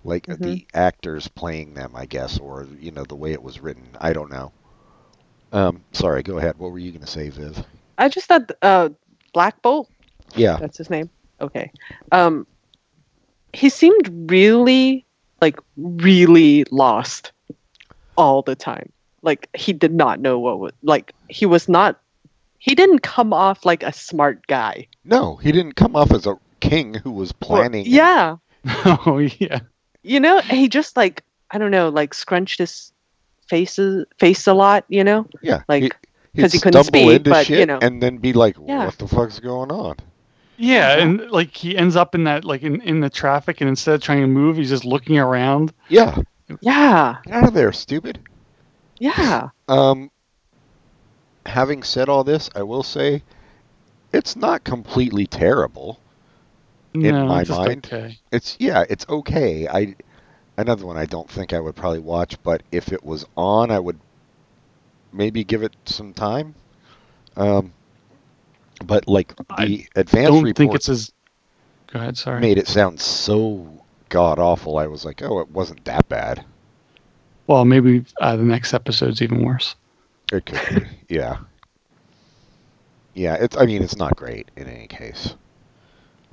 like Mhm. the actors playing them, I guess, or you know the way it was written. I don't know. Um, sorry, go ahead. What were you gonna say, Viv? I just thought uh, Black Bolt. Yeah, That's his name. Okay. Um, he seemed really, like, really lost all the time. Like he did not know what was like. He was not he didn't come off like a smart guy. No, he didn't come off as a king who was planning. Yeah. [laughs] oh yeah. You know, he just like I don't know, like scrunched his faces face a lot, you know? yeah. like, he- 'cause he'd he couldn't speak, into but, shit you know. and then be like, Yeah. "What the fuck's going on?" Yeah, and like he ends up in that like in, in the traffic, and instead of trying to move, he's just looking around. Yeah, Yeah. get out of there, stupid. Yeah. Um, having said all this, I will say it's not completely terrible. no, my just mind. okay. It's yeah, it's okay. I another one I don't think I would probably watch, but if it was on, I would maybe give it some time. Um, but like the I advanced Don't report think it's as. Go ahead. Sorry. made it sound so god awful. I was like, oh, it wasn't that bad. Well, maybe uh, the next episode's even worse. It could be, [laughs] yeah. Yeah, it's. I mean, it's not great in any case.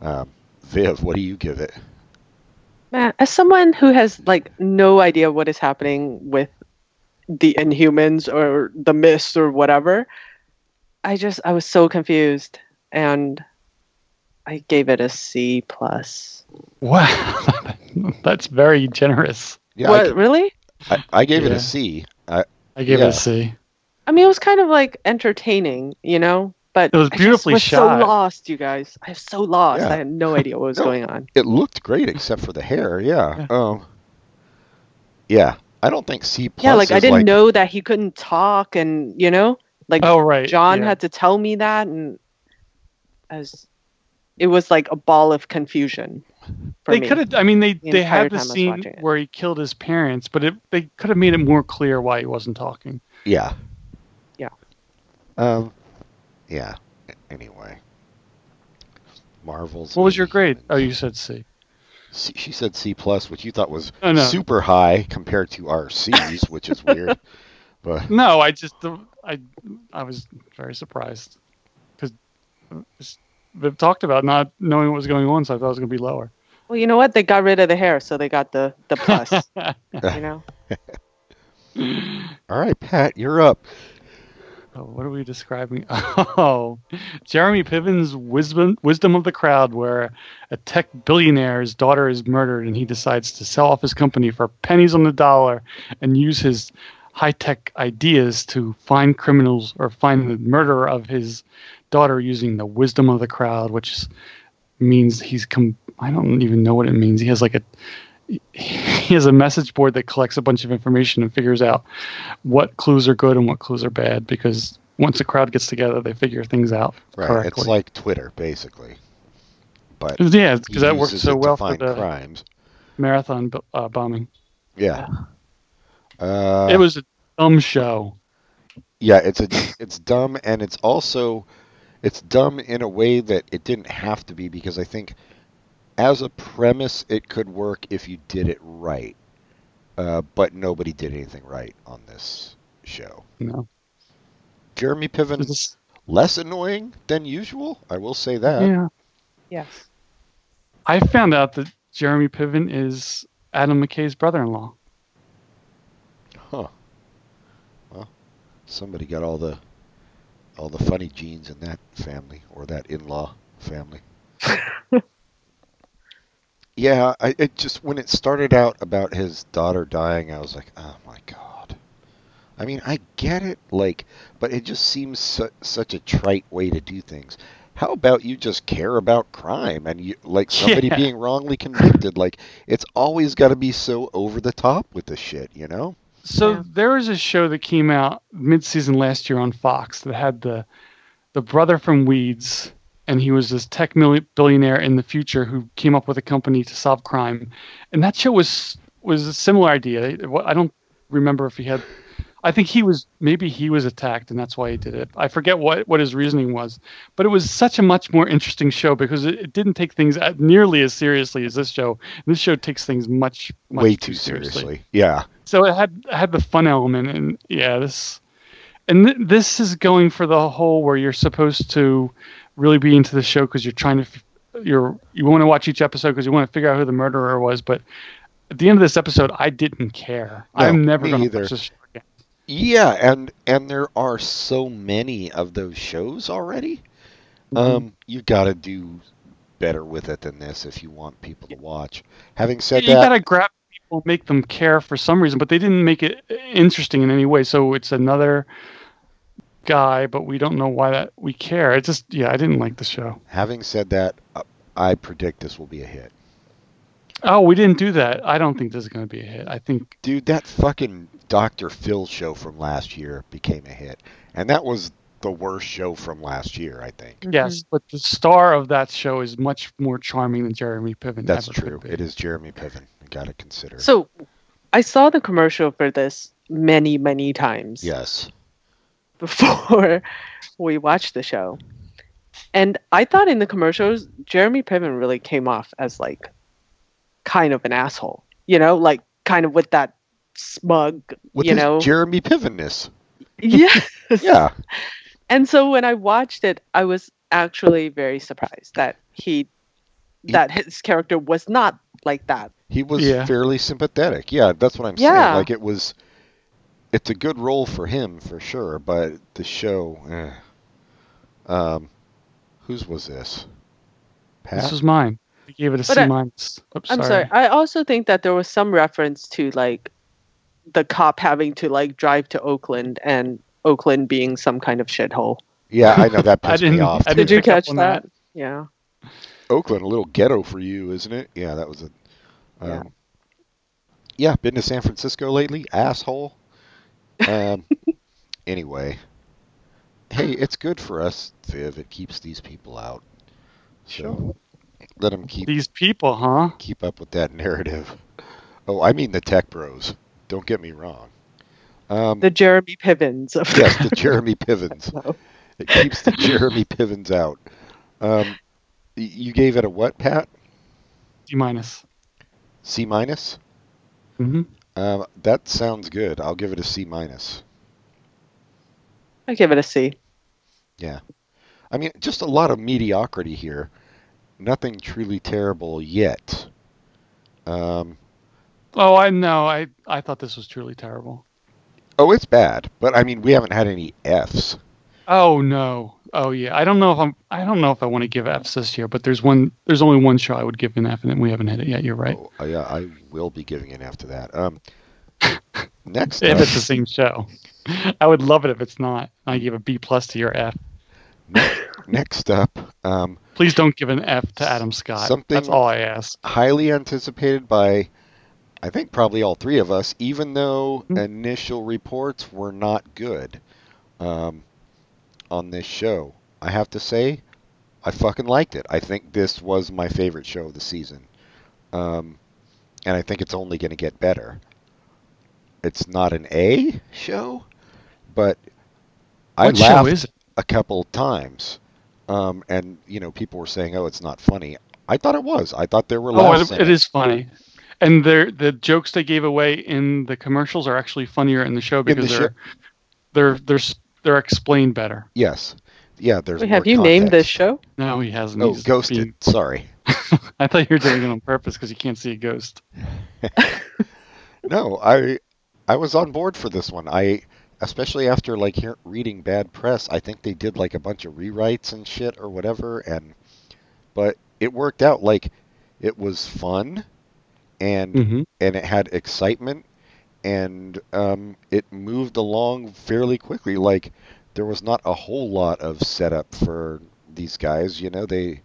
Um, Viv, what do you give it? Man, as someone who has like no idea what is happening with the Inhumans or the Mist or whatever, I just I was so confused and I gave it a C plus. Wow, [laughs] that's very generous. Yeah, what g- really? I, I gave it Yeah. a C. I, I gave Yeah. it a C. I mean, it was kind of like entertaining, you know. But It was I just beautifully was shot. So lost, you guys. I was so lost. Yeah. I had no [laughs] idea what was No. going on. it looked great except for the hair. Yeah. Yeah. Um. Yeah, I don't think C plus. yeah, like I didn't like, know that he couldn't talk, and you know, like Oh right. John yeah. had to tell me that, and as it was like a ball of confusion. For They could have. I mean, they the they entire have the time I was scene where he killed his parents, but it, they could have made it more clear why he wasn't talking. Yeah. Yeah. Um. Yeah. Anyway. Marvel's. What was your grade? Oh, you said C. C, she said C plus, which you thought was Oh, no. super high compared to our C's, which is weird. [laughs] But No, I just I I was very surprised because they've talked about not knowing what was going on, so I thought it was going to be lower. Well, you know what? They got rid of the hair, so they got the the plus. [laughs] you know. [laughs] all right, Pat, you're up. Oh, what are we describing? [laughs] Oh, Jeremy Piven's wisdom wisdom of the crowd, where a tech billionaire's daughter is murdered, and he decides to sell off his company for pennies on the dollar and use his high tech ideas to find criminals or find the murderer of his daughter using the wisdom of the crowd, which means he's come. I don't even know what it means. He has like a [laughs] he has a message board that collects a bunch of information and figures out what clues are good and what clues are bad because once a crowd gets together, they figure things out Right, correctly. it's like Twitter, basically. But yeah, because that works so well for the crimes. marathon uh, bombing. Yeah. Uh, it was a dumb show. Yeah, it's a it's dumb and it's also it's dumb in a way that it didn't have to be because I think as a premise it could work if you did it right. Uh, but nobody did anything right on this show. No, Jeremy Piven It's- less annoying than usual. I will say that. yeah. Yes. I found out that Jeremy Piven is Adam McKay's brother-in-law. Huh. Well, somebody got all the all the funny genes in that family or that in-law family. [laughs] yeah, I it just when it started out about his daughter dying, I was like, "Oh my god." I mean, I get it like, but it just seems su- such a trite way to do things. How about you just care about crime and you like [laughs] somebody Yeah. being wrongly convicted? Like it's always got to be so over the top with the shit, you know? So Yeah. there was a show that came out mid-season last year on Fox that had the the brother from Weeds, and he was this tech billionaire in the future who came up with a company to solve crime, and that show was was a similar idea. I don't remember if he had. I think he was maybe he was attacked, and that's why he did it. I forget what what his reasoning was, but it was such a much more interesting show because it, it didn't take things at- nearly as seriously as this show. This show takes things much, much Way too seriously. Yeah. so it had had the fun element and yeah this and th- this is going for the whole where you're supposed to really be into the show because you're trying to f- you're you want to watch each episode because you want to figure out who the murderer was but at the end of this episode i didn't care No, i'm never going to either. watch this Yeah, and and there are so many of those shows already. Mm-hmm. Um, you got to do better with it than this if you want people to watch. Having said you that, gotta grab people, make them care for some reason, but they didn't make it interesting in any way. So it's another guy, but we don't know why that we care. It just yeah, I didn't like the show. having said that, uh, I predict this will be a hit. Oh, we didn't do that. I don't think this is going to be a hit. I think Dude, that fucking Dr. Phil show from last year became a hit. And that was the worst show from last year, I think. Mm-hmm. yes, but the star of that show is much more charming than Jeremy Piven. That's ever could true. be. It is Jeremy Piven. You got to consider. So, I saw the commercial for this many, many times yes. before [laughs] we watched the show, and I thought in the commercials Jeremy Piven really came off as like kind of an asshole. You know, like kind of with that smug. With you his know, Jeremy Pivenness. yeah. [laughs] Yeah. And so when I watched it, I was actually very surprised that he, He- that his character was not like that. He was Yeah. fairly sympathetic. Yeah, that's what I'm Yeah. saying. Like it was it's a good role for him for sure, but the show eh. um whose was this? Pat? This was mine. I gave it a But C I- minus. Oops, I'm sorry. I also think that there was some reference to like the cop having to like drive to Oakland and Oakland being some kind of shithole. yeah, I know that [laughs] I pissed me off. Did you catch that? that. Yeah. Oakland, a little ghetto for you, isn't it? Yeah, that was a. Um, Yeah. yeah. been to San Francisco lately, asshole. Um, [laughs] anyway, hey, it's good for us, Viv. It keeps these people out. So let them keep These people, huh? keep up with that narrative. Oh, I mean the tech bros. Don't get me wrong. Um, The Jeremy Pivens of [laughs] yes, the Jeremy Pivens. [laughs] No. It keeps the Jeremy Pivens out. Um, you gave it a what, Pat? C minus. C minus. Mm-hmm. Um, that sounds good. I'll give it a C minus. I give it a C. Yeah, I mean, just a lot of mediocrity here. Nothing truly terrible yet. Um, Oh, I know. I I thought this was truly terrible. oh, it's bad, but I mean, we haven't had any Fs. Oh no. Oh yeah. I don't know if I'm. I don't know if I want to give Fs this year, but there's one. There's only one show I would give an F, and then we haven't hit it yet. You're right. Oh, yeah, I will be giving an F to that. Um, [laughs] next, If up, it's the same show, [laughs] I would love it if it's not. I give a B plus to your F. next up, um, Please don't give an F to Adam Scott. Something- That's all I ask. highly anticipated by, I think probably all three of us, even though Mm. initial reports were not good um, on this show. I have to say, I fucking liked it. I think this was my favorite show of the season. Um, and I think it's only going to get better. It's not an A show, but I What laughed a couple times. Um, and, you know, people were saying, oh, it's not funny. I thought it was. I thought there were Oh, it, it is funny. And they're, the jokes they gave away in the commercials are actually funnier in the show because show- they're, they're they're they're explained better. Yes. Yeah, there's Wait, have you named this show? No, he hasn't. Oh, He's Ghosted. being- Sorry. [laughs] I thought you were doing it on purpose because you can't see a ghost. [laughs] No, I I was on board for this one. I especially after like hear, reading bad press, I think they did like a bunch of rewrites and shit or whatever and but it worked out like it was fun and Mm-hmm. and it had excitement and um, it moved along fairly quickly. Like there was not a whole lot of setup for these guys you know? They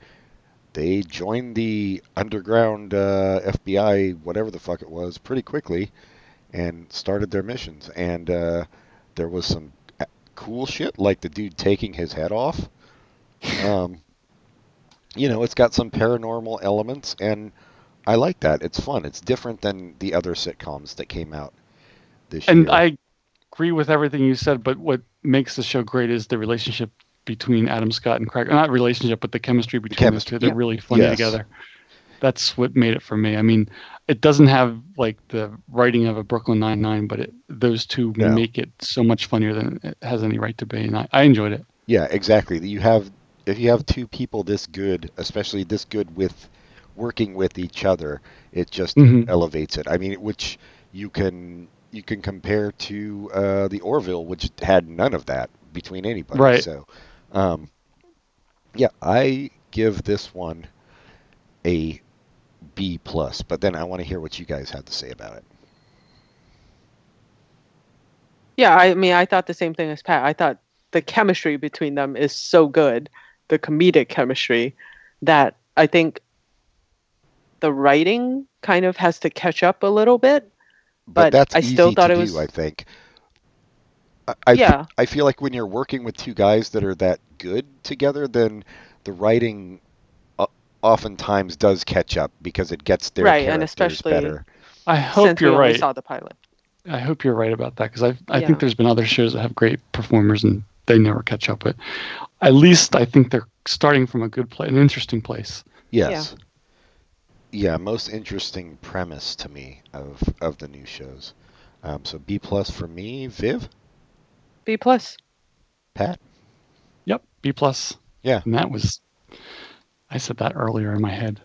they joined the underground uh, FBI whatever the fuck it was pretty quickly and started their missions. And uh, there was some cool shit like the dude taking his head off um, you know it's got some paranormal elements and I like that. It's fun. It's different than the other sitcoms that came out this And year. I agree with everything you said, but what makes the show great is the relationship between Adam Scott and Craig. Not relationship, but the chemistry between chemistry, those two. They're yeah. really funny Yes. together. That's what made it for me. I mean, it doesn't have like the writing of a Brooklyn Nine Nine, but it, those two No. make it so much funnier than it has any right to be. And I, I enjoyed it. yeah, exactly. You have if you have two people this good, especially this good with working with each other, it just Mhm. elevates it. I mean, which you can you can compare to uh, the Orville, which had none of that between anybody. Right. So, um, yeah, I give this one a B plus. But then I want to hear what you guys had to say about it. Yeah, I mean, I thought the same thing as Pat. I thought the chemistry between them is so good, the comedic chemistry, that I think the writing kind of has to catch up a little bit. But, But that's I easy still thought to it do, was- I think. I, I, Yeah. I feel like when you're working with two guys that are that good together, then the writing oftentimes does catch up because it gets their Right, and characters especially better. I hope since you're only right. saw the pilot. I hope you're right about that because I I Yeah. think there's been other shows that have great performers and they never catch up. But at least I think they're starting from a good place, an interesting place. Yes. Yeah. most interesting premise to me of of the new shows. Um, so B plus for me, Viv, B plus. Pat. Yep, B plus. Yeah. and that was. I said that earlier in my head.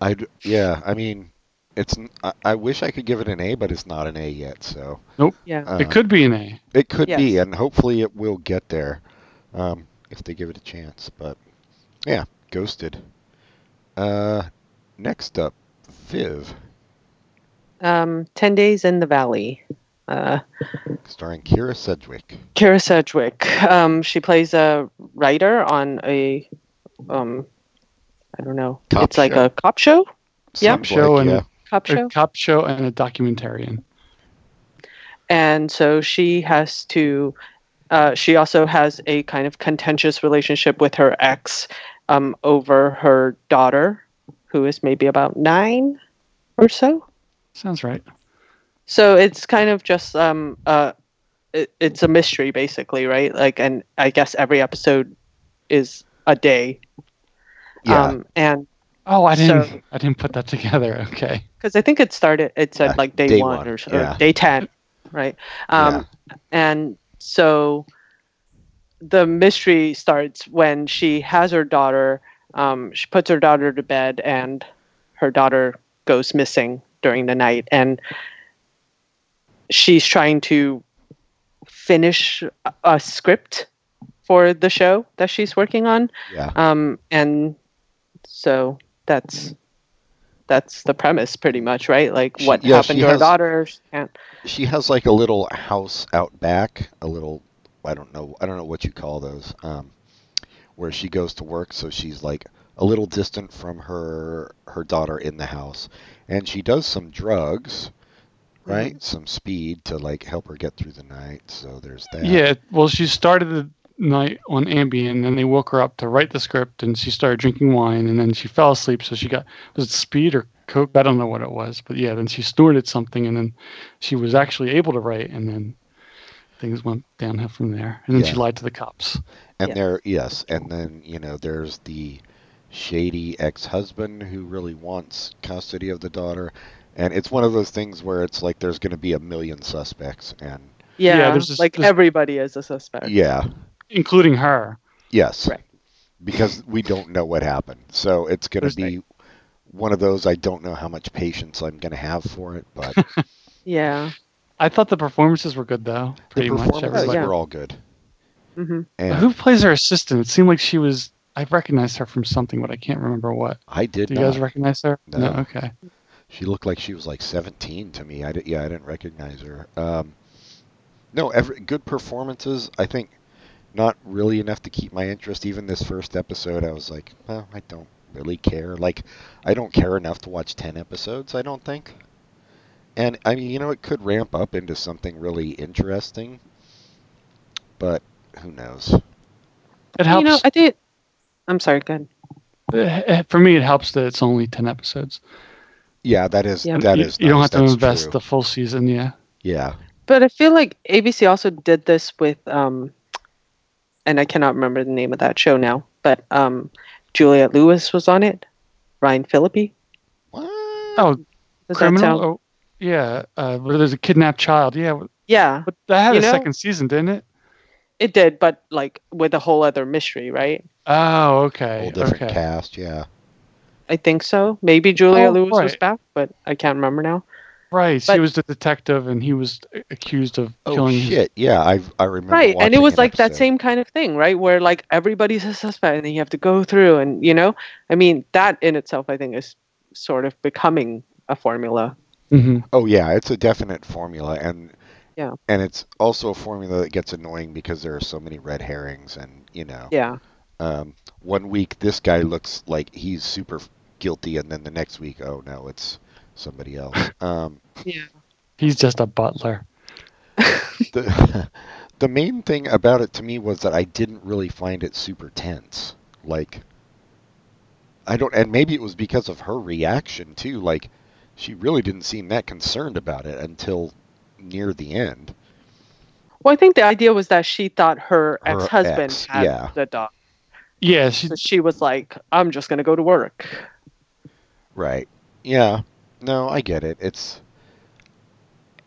I yeah, I mean, it's n- I, I wish I could give it an A, but it's not an A yet. So nope. Yeah. uh, it could be an A. it could be, and hopefully it will get there um, if they give it a chance. But yeah, Ghosted. Uh, next up, Viv, Um, Ten Days in the Valley. Uh, starring Kyra Sedgwick. Kyra Sedgwick. Um, she plays a writer on a, um, I don't know. Cop it's like a cop show. Yeah. Sounds Show like, and- yeah. Cop A show. cop show and a documentarian. and so she has to uh, she also has a kind of contentious relationship with her ex um, over her daughter who is maybe about nine or so Sounds right. so it's kind of just um, uh, it, it's a mystery basically right like and i guess every episode is a day Yeah, um, and Oh, I didn't. So- [laughs] I didn't put that together. [laughs] Okay. because i think it started it said Yeah, like day, day one, one, or, so- yeah. or day 10 right um, and so the mystery starts when she has her daughter um, she puts her daughter to bed and her daughter goes missing during the night and she's trying to finish a- a script for the show that she's working on yeah. um, and so that's that's the premise pretty much right like She- what yeah, happened she to her has- daughter and She has like a little house out back, a little I don't know I don't know what you call those, um, where she goes to work. So she's like a little distant from her her daughter in the house, and she does some drugs, right? Some speed to like help her get through the night. So there's that. Yeah. Well, she started the night on Ambien, and then they woke her up to write the script, and she started drinking wine, and then she fell asleep. So she got was it speed or coke? I don't know what it was, but yeah. Then she snorted something, and then she was actually able to write, and then things went downhill from there. And then she lied to the cops. And Yeah. there, yes, and then you know there's the shady ex-husband who really wants custody of the daughter, and it's one of those things where it's like there's going to be a million suspects, and Yeah, yeah, there's this- like this- everybody is a suspect yeah, including her. yes, Right. because we don't know what happened, so it's going to be one of those. I don't know how much patience I'm going to have for it, but [laughs] yeah I thought the performances were good though. the Pretty much performances everybody. Yeah. were all good. hmm And Who plays her assistant? It seemed like she was. I recognized her from something, but I can't remember what. I did Do you not. guys recognize her? No. Okay. She looked like she was like 17 to me. I did, yeah, I didn't recognize her. Um, no, every good performances. I think not really enough to keep my interest. Even this first episode, I was like, well, I don't really care. Like, I don't care enough to watch 10 episodes. I don't think. And I mean, you know, it could ramp up into something really interesting, but who knows? It helps. you know i think i'm sorry go ahead eh, for me, it helps that it's only ten episodes. Yeah, that is Yeah. that you, is you don't nice. have to invest true. the full season. Yeah. Yeah, but i feel like abc also did this with um and i cannot remember the name of that show now but um juliette lewis was on it ryan phillippe what? Oh, does that criminal. sound Oh, yeah. Uh, where there's a kidnapped child. Yeah, yeah but that had You a know- second season, didn't it? it did but like with a whole other mystery right Oh, okay. whole different okay. cast. Yeah. i think so maybe juliette Oh, lewis was back but i can't remember now Right. she was the detective, and he was accused of Oh killing. his- shit! Yeah, I I remember. right and it was an like that same kind of thing right where like everybody's a suspect and then you have to go through and you know i mean that in itself i think is sort of becoming a formula Mhm. Oh yeah, it's a definite formula, and Yeah. and it's also a formula that gets annoying because there are so many red herrings, and you know, yeah um, one week this guy looks like he's super guilty, and then the next week, oh no, it's somebody else. Um, yeah He's just a butler. [laughs] the [laughs] the main thing about it to me was that I didn't really find it super tense. Like I don't and maybe it was because of her reaction too. Like she really didn't seem that concerned about it until near the end. well i think the idea was that she thought her, Her ex-husband ex, had yeah. the dog Yeah, she. so she was like i'm just going to go to work Right. Yeah. No, I get it. It's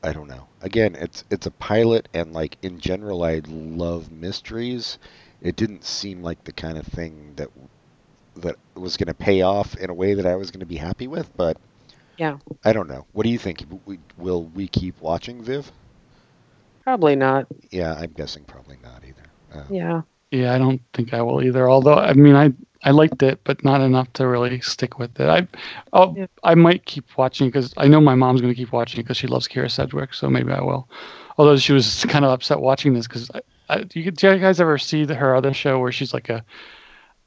I don't know. Again, it's it's a pilot and like in general I love mysteries. It didn't seem like the kind of thing that that was going to pay off in a way that I was going to be happy with, but Yeah. I don't know. What do you think? We, will we keep watching Viv? probably not Yeah, I'm guessing probably not either. Uh, yeah Yeah, I don't think I will either. Although, I mean, I I liked it, but not enough to really stick with it. I, I'll, Yeah. I might keep watching because I know my mom's going to keep watching because she loves Kyra Sedgwick, so maybe I will. Although she was [laughs] kind of upset watching this because, I, I, do you, guys ever see the, her other show where she's like a,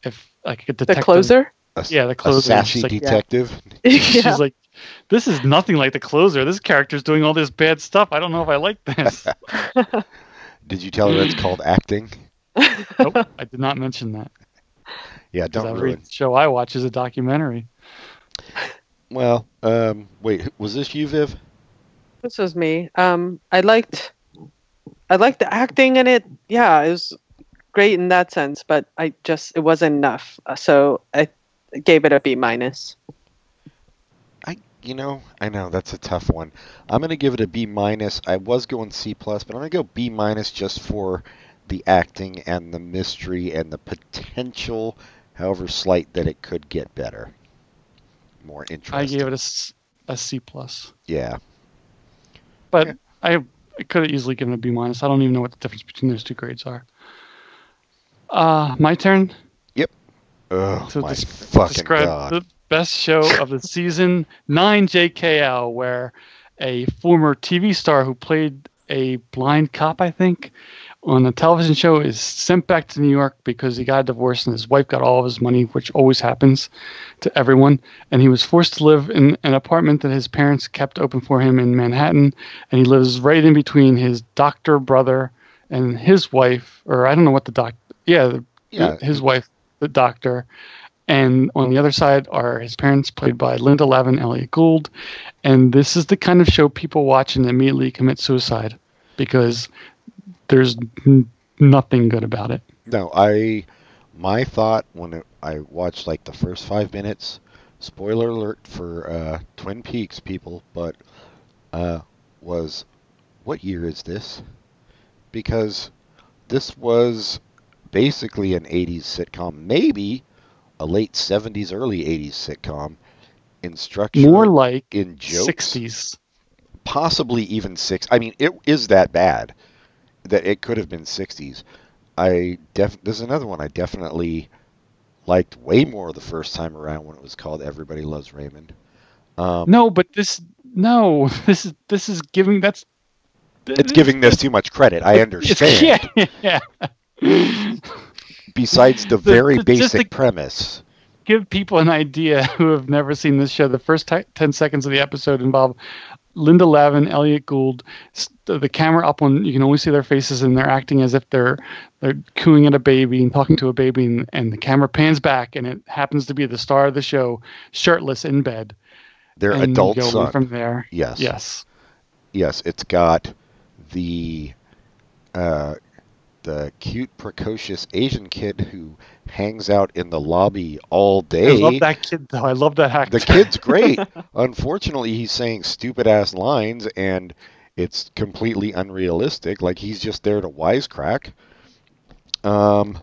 if like a detective? the closer a, Yeah, the a closer. sassy [laughs] She's like- detective. She's yeah like, this is nothing like the closer. This character's doing all this bad stuff. I don't know if I like this. [laughs] Did you tell her it's called acting? nope, I did not mention that. Yeah, 'cause don't every ruin. show I watch is a documentary. Well, um, wait, was this you, Viv? this was me um i liked i liked the acting in it yeah it was great in that sense but i just it wasn't enough Uh, so i gave it a b minus I, you know, I know that's a tough one. I'm gonna give it a B minus. I was going C plus, but I'm gonna go B minus just for the acting and the mystery and the potential, however slight, that it could get better, more interesting. I gave it a, s- a C plus, Yeah, but Yeah. I, I could have easily given it a B minus. I don't even know what the difference between those two grades are. Uh, my turn Yep. oh to my des- fucking describe god. the best show of the season nine JKL, where a former TV star who played a blind cop, I think, on the television show is sent back to New York because he got a divorce and his wife got all of his money, which always happens to everyone. And he was forced to live in an apartment that his parents kept open for him in Manhattan. And he lives right in between his doctor brother and his wife, or I don't know what the doc, yeah, the, Yeah. his wife, the doctor. And on the other side are his parents, played by Linda Lavin, Elliot Gould. And this is the kind of show people watch and immediately commit suicide because there's n- nothing good about it. No, I my thought when it, I watched like the first five minutes. Spoiler alert for uh, Twin Peaks, people, but uh, was what year is this? Because this was basically an 80s sitcom, maybe a late 70s, early 80s sitcom in structure, More like in jokes, 60s. possibly even six. I mean, it is that bad that it could have been 60s. I def there's another one I definitely liked way more the first time around when it was called Everybody Loves Raymond. Um, No, but this no, [laughs] this is this is giving that's it's giving this too much credit. I understand. [laughs] Yeah, yeah. Besides the very the- basic premise. Give people an idea who have never seen this show. The first ti 10 seconds of the episode involve Linda Lavin, Elliot Gould, the the camera up on you can only see their faces and they're acting as if they're they're cooing at a baby and talking to a baby and, and the camera pans back and it happens to be the star of the show shirtless in bed. Their and you adult go son. from there. yes. Yes. Yes, it's got the uh, the cute, precocious Asian kid who hangs out in the lobby all day. I love that kid though. I love that actor. The kid's great. [laughs] Unfortunately, he's saying stupid ass lines and it's completely unrealistic. Like he's just there to wisecrack. Um,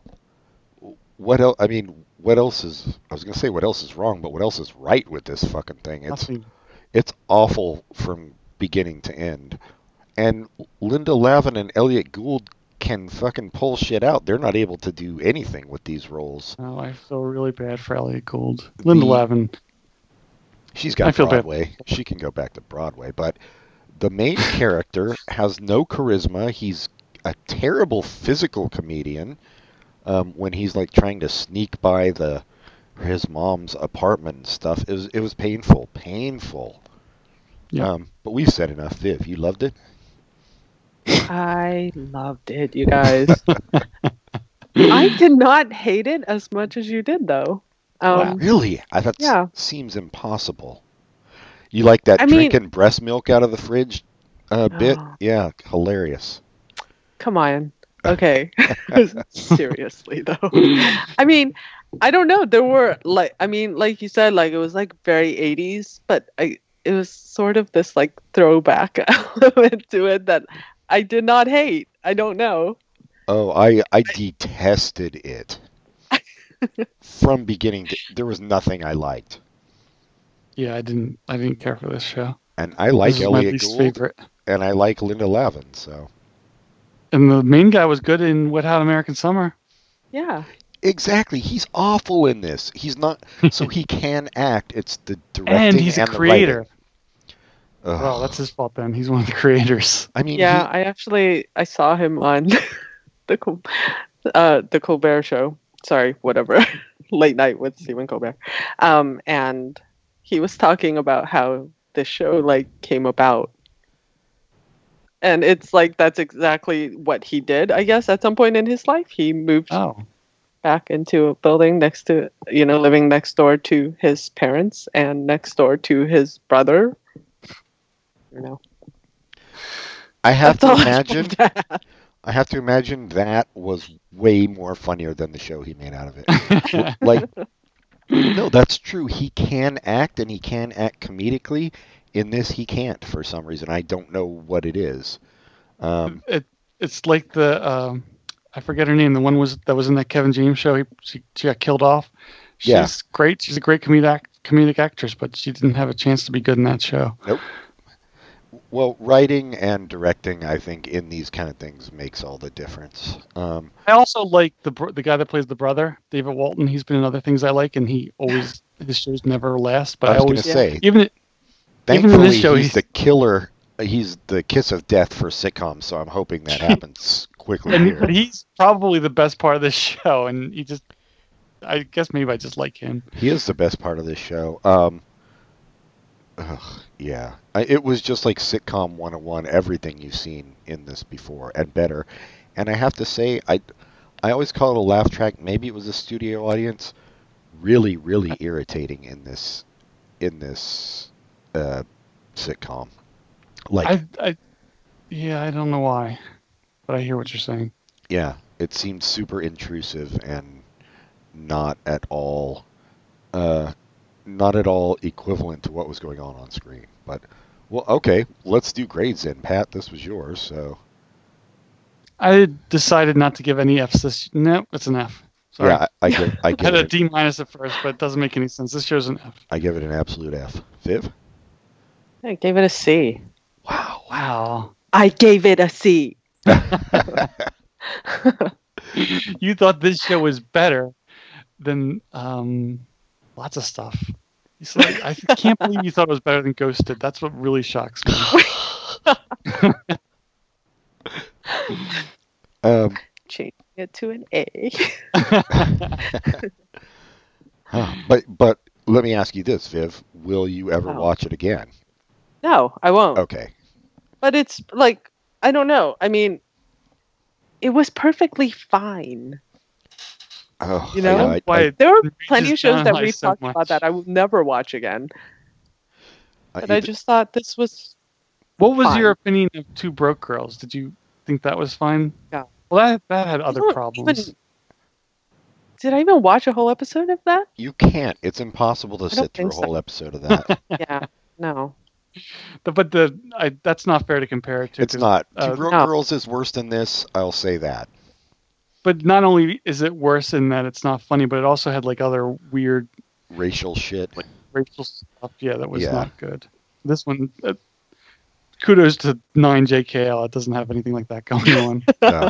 what else? I mean, what else is? I was gonna say what else is wrong, but what else is right with this fucking thing? It's Nothing. it's awful from beginning to end. And Linda Lavin and Elliot Gould can fucking pull shit out. They're not able to do anything with these roles. Oh, I feel really bad for Elliot Gould. Linda The- Lavin. She's I got bad. Broadway. She can go back to Broadway, but the main [laughs] character has no charisma. He's a terrible physical comedian. Um, when he's like trying to sneak by the his mom's apartment and stuff, it was it was painful, painful. Yeah. Um, but we've said enough. Viv, you loved it. I loved it, you guys. I [laughs] did not hate it as much as you did, though. Um, Really? I that Yeah. seems impossible. You like that I mean- drinking breast milk out of the fridge uh, bit? Oh. Yeah, hilarious. Come on. Okay. [laughs] Seriously, though. I mean, I don't know. There were like, I mean, like you said, like it was like very 80s, but I, it was sort of this like throwback [laughs] element to it that I did not hate. I don't know. Oh, I I detested it [laughs] from beginning to. There was nothing I liked, Yeah, I didn't. I didn't care for this show. and I like this my Elliot least Gould, favorite. and I like Linda Lavin. So And the main guy was good in Wet Hot American Summer. Yeah. exactly, he's awful in this. He's not. So he [laughs] can act. It's the directing And he's a the creator. writing. Ugh. Well, that's his fault then. He's one of the creators. I mean, Yeah, he- I actually I saw him on [laughs] the Col- uh the Colbert show. Sorry, whatever. [laughs] Late night with Stephen Colbert. Um and he was talking about how the show like came about. And it's like that's exactly what he did, I guess, at some point in his life. He moved Oh, back into a building next to you know, living next door to his parents and next door to his brother. You know. I have That's to imagine. I have to imagine that was way more funnier than the show he made out of it. [laughs] like no that's true he can act and he can act comedically in this he can't for some reason i don't know what it is um, it, it's like the um, I forget her name. The one was that was in that Kevin James show. He, she, she got killed off. She's Yeah. great. She's a great comedic comedic actress, but she didn't have a chance to be good in that show. Well writing and directing i think in these kind of things makes all the difference um, I also like the the guy that plays the brother, David Walton. He's been in other things I like, and he always his shows never last. But i I, always say even it- even in this show, he's he's- the killer he's the kiss of death for sitcoms so i'm hoping that [laughs] happens quickly and here he's probably the best part of this show, and he just. I guess maybe I just like him. He is the best part of this show. Um, ugh, yeah, I, it was just like sitcom 101, everything you've seen in this before and better. And I have to say, I, I always call it a laugh track. Maybe it was a studio audience. Really, really irritating in this, in this uh, sitcom. Like, I, I, yeah, I don't know why, but I hear what you're saying. yeah, it seemed super intrusive and not at all, uh, not at all equivalent to what was going on on screen. But well, okay, let's do grades then, Pat. This was yours, so I decided not to give any Fs. This no, it's an F. Sorry. yeah, I, I give I [laughs] I had a it D minus at first, but it doesn't make any sense. This show's an F. I give it an absolute F. Viv. I gave it a C. Wow. Wow. I gave it a C. [laughs] you thought this show was better than um, lots of stuff. You said, I can't believe you thought it was better than Ghosted. That's what really shocks me. [laughs] Um, Changing it to an A. [laughs] huh, but but let me ask you this, Viv. Will you ever Oh. watch it again? no, I won't. Okay. But it's like I don't know. I mean, it was perfectly fine. Oh, You know? yeah, I- Why I- There were reaches plenty of shows that we so talked much. about that I will never watch again. I- But I just thought this was What was your opinion of Two Broke Girls? Did you think that was fine? Yeah. Well, that that had other problems. even- Did I even watch a whole episode of that? you can't. It's impossible to don't sit through a think so. whole episode of that. [laughs] Yeah. No. [laughs] The- but the I, that's not fair to compare it to. It's not. uh, Two Broke No. Girls is worse than this. I'll say that. But not only is it worse in that it's not funny, but it also had like other weird Racial shit. racial stuff. Yeah, that was Yeah. not good. This one, uh, kudos to nine JKL. It doesn't have anything like that going [laughs] on. No.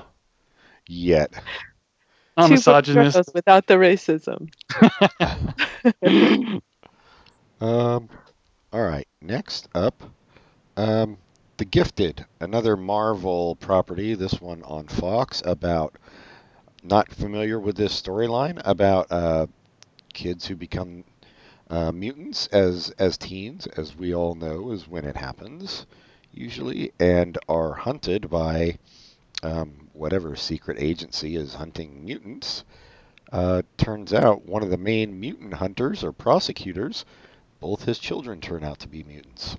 Yet. I'm Two misogynist. books without the racism. [laughs] Um, all right. Next up, um, The Gifted, another Marvel property. This one on Fox about. Not familiar with this storyline about uh, kids who become uh, mutants as as teens, as we all know, is when it happens usually, and are hunted by um, whatever secret agency is hunting mutants. Uh, turns out one of the main mutant hunters or prosecutors both his children turn out to be mutants.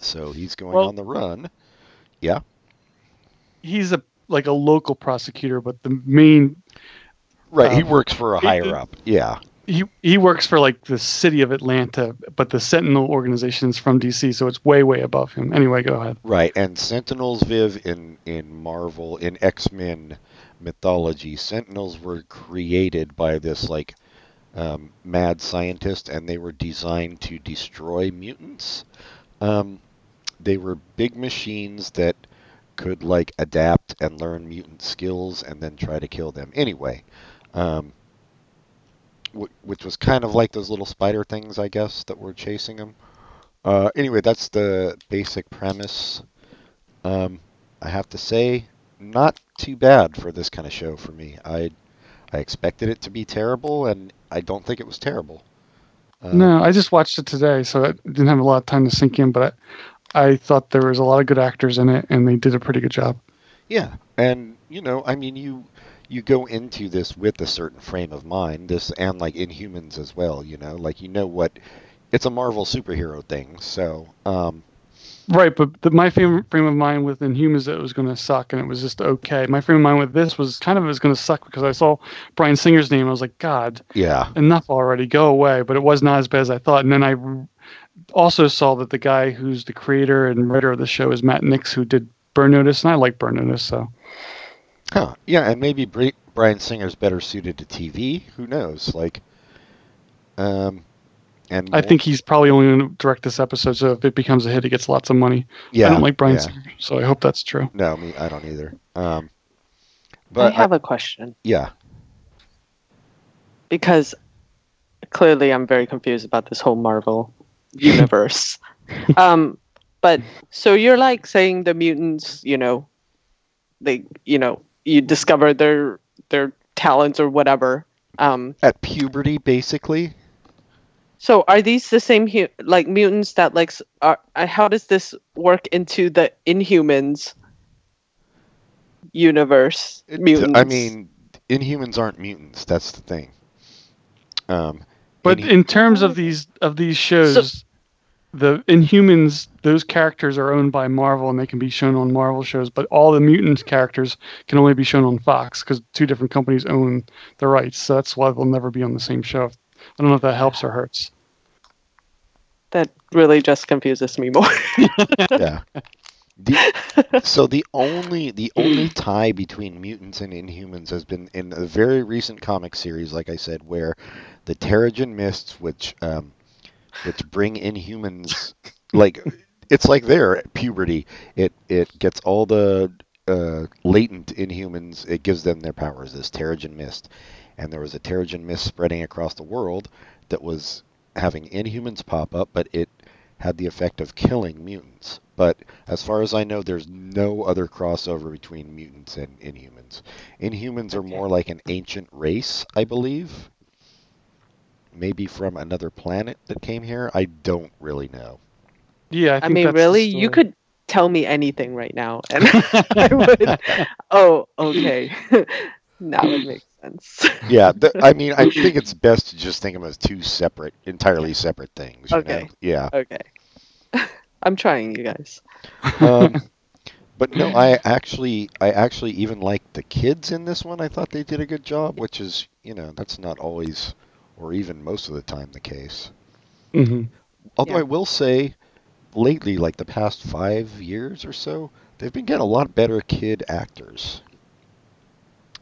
So he's going Well- on the run. Yeah. He's a like a local prosecutor, but the main Right, he Um, works for a he- higher up. Yeah. he he works for like the city of Atlanta, but the Sentinel organization is from DC, so it's way way above him. Anyway, go ahead. Right, and Sentinels, Viv, in in Marvel, in X Men mythology, Sentinels were created by this like um, mad scientist, and they were designed to destroy mutants. Um, they were big machines that could like adapt and learn mutant skills, and then try to kill them. Anyway, um, wh- which was kind of like those little spider things, I guess, that were chasing them. Uh, anyway, that's the basic premise. Um, I have to say, not too bad for this kind of show for me. I I expected it to be terrible, and I don't think it was terrible. Uh, No, I just watched it today, so I didn't have a lot of time to sink in, but I, thought there was a lot of good actors in it, and they did a pretty good job. Yeah, and you know, I mean, you you go into this with a certain frame of mind. This and like Inhumans as well. You know, like you know what it's a Marvel superhero thing. So, um, Right, but the, my frame, frame of mind with Inhumans that it was going to suck, and it was just okay. My frame of mind with this was kind of it was going to suck because I saw Bryan Singer's name. I was like, God, yeah, enough already, go away. But it was not as bad as I thought. And then I also saw that the guy who's the creator and writer of the show is Matt Nix, who did Burn Notice, and I like Burn Notice, so huh? Yeah, and maybe Bri- Bryan Singer's better suited to TV. Who knows? Like, um, and I think he's probably only going to direct this episode. So if it becomes a hit, he gets lots of money. yeah, I don't like Bryan yeah. Singer, so I hope that's true. No, me, I don't either. Um, I have a question yeah, because clearly I'm very confused about this whole Marvel universe. um, but so you're like saying the mutants, you know, they, you know, you discover their their talents or whatever. Um, at puberty, basically. so are these the same hu- like mutants that like are? uh, How does this work into the Inhumans universe? It- mutants. I mean, Inhumans aren't mutants. That's the thing. Um, But Inhu- in terms of these of these shows, the Inhumans, those characters are owned by Marvel and they can be shown on Marvel shows. But all the mutant characters can only be shown on Fox because two different companies own the rights. So that's why they'll never be on the same show. I don't know if that helps or hurts. that really just confuses me more. [laughs] yeah. The, [laughs] so the only the only tie between mutants and Inhumans has been in a very recent comic series, like I said, where the Terrigen Mists, which um, which bring Inhumans, like it's like their puberty. It it gets all the uh, latent Inhumans. It gives them their powers. This Terrigen Mist, and there was a Terrigen Mist spreading across the world that was having Inhumans pop up, but it had the effect of killing mutants. But as far as I know, there's no other crossover between mutants and Inhumans. Inhumans are more like an ancient race, I believe. Maybe from another planet that came here. I don't really know. Yeah, I, I mean, that's really, you could tell me anything right now, and [laughs] I would. [laughs] Oh, okay. now it makes sense. Yeah, [laughs] th- I mean, I think it's best to just think of them as two separate, entirely separate things. You Okay. Know? Yeah. okay. I'm trying, you guys. um, but no, I actually, I actually even liked the kids in this one. I thought they did a good job, which is, you know, that's not always, or even most of the time, the case. Mhm. Although Yeah. I will say, lately, like the past five years or so, they've been getting a lot better kid actors.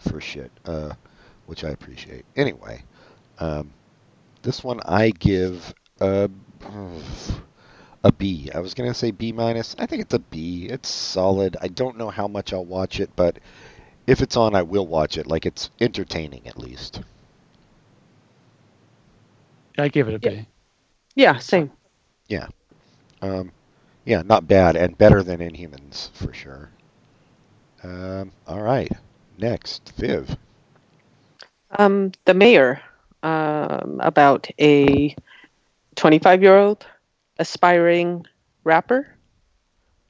For shit, uh, which I appreciate. Anyway, um, this one I give a, a B. I was gonna say B minus. I think it's a B. It's solid. I don't know how much I'll watch it, but if it's on, I will watch it. Like it's entertaining at least. I gave it a B. Yeah, same. Yeah. Um, yeah, not bad and better than Inhumans for sure. Um, all right, next Viv. Um, the mayor, um, about a 25 year old aspiring rapper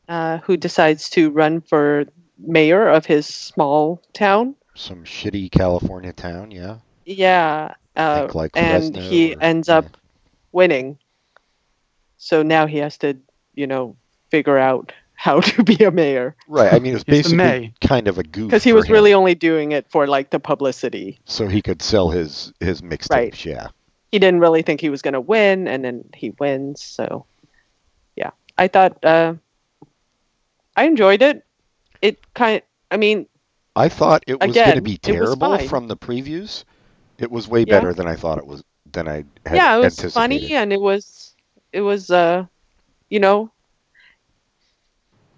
uh, who decides to run for mayor of his small town. Some shitty California town, yeah. Yeah. Uh, like and Fresno he or- ends yeah. up winning. So now he has to, you know, figure out how [laughs] to be a mayor Right. I mean, it was [laughs] He's the basically May. kind of a goof because he for was him, really only doing it for like the publicity. so he could sell his his mixtapes. Right. Yeah. he didn't really think he was going to win, and then he wins. So, yeah, I thought uh, I enjoyed it. It kind, I mean, I thought it was going to be terrible from the previews. It was way Yeah. better than I thought it was. Than I had yeah, it was anticipated. funny, and it was, it was, uh, you know,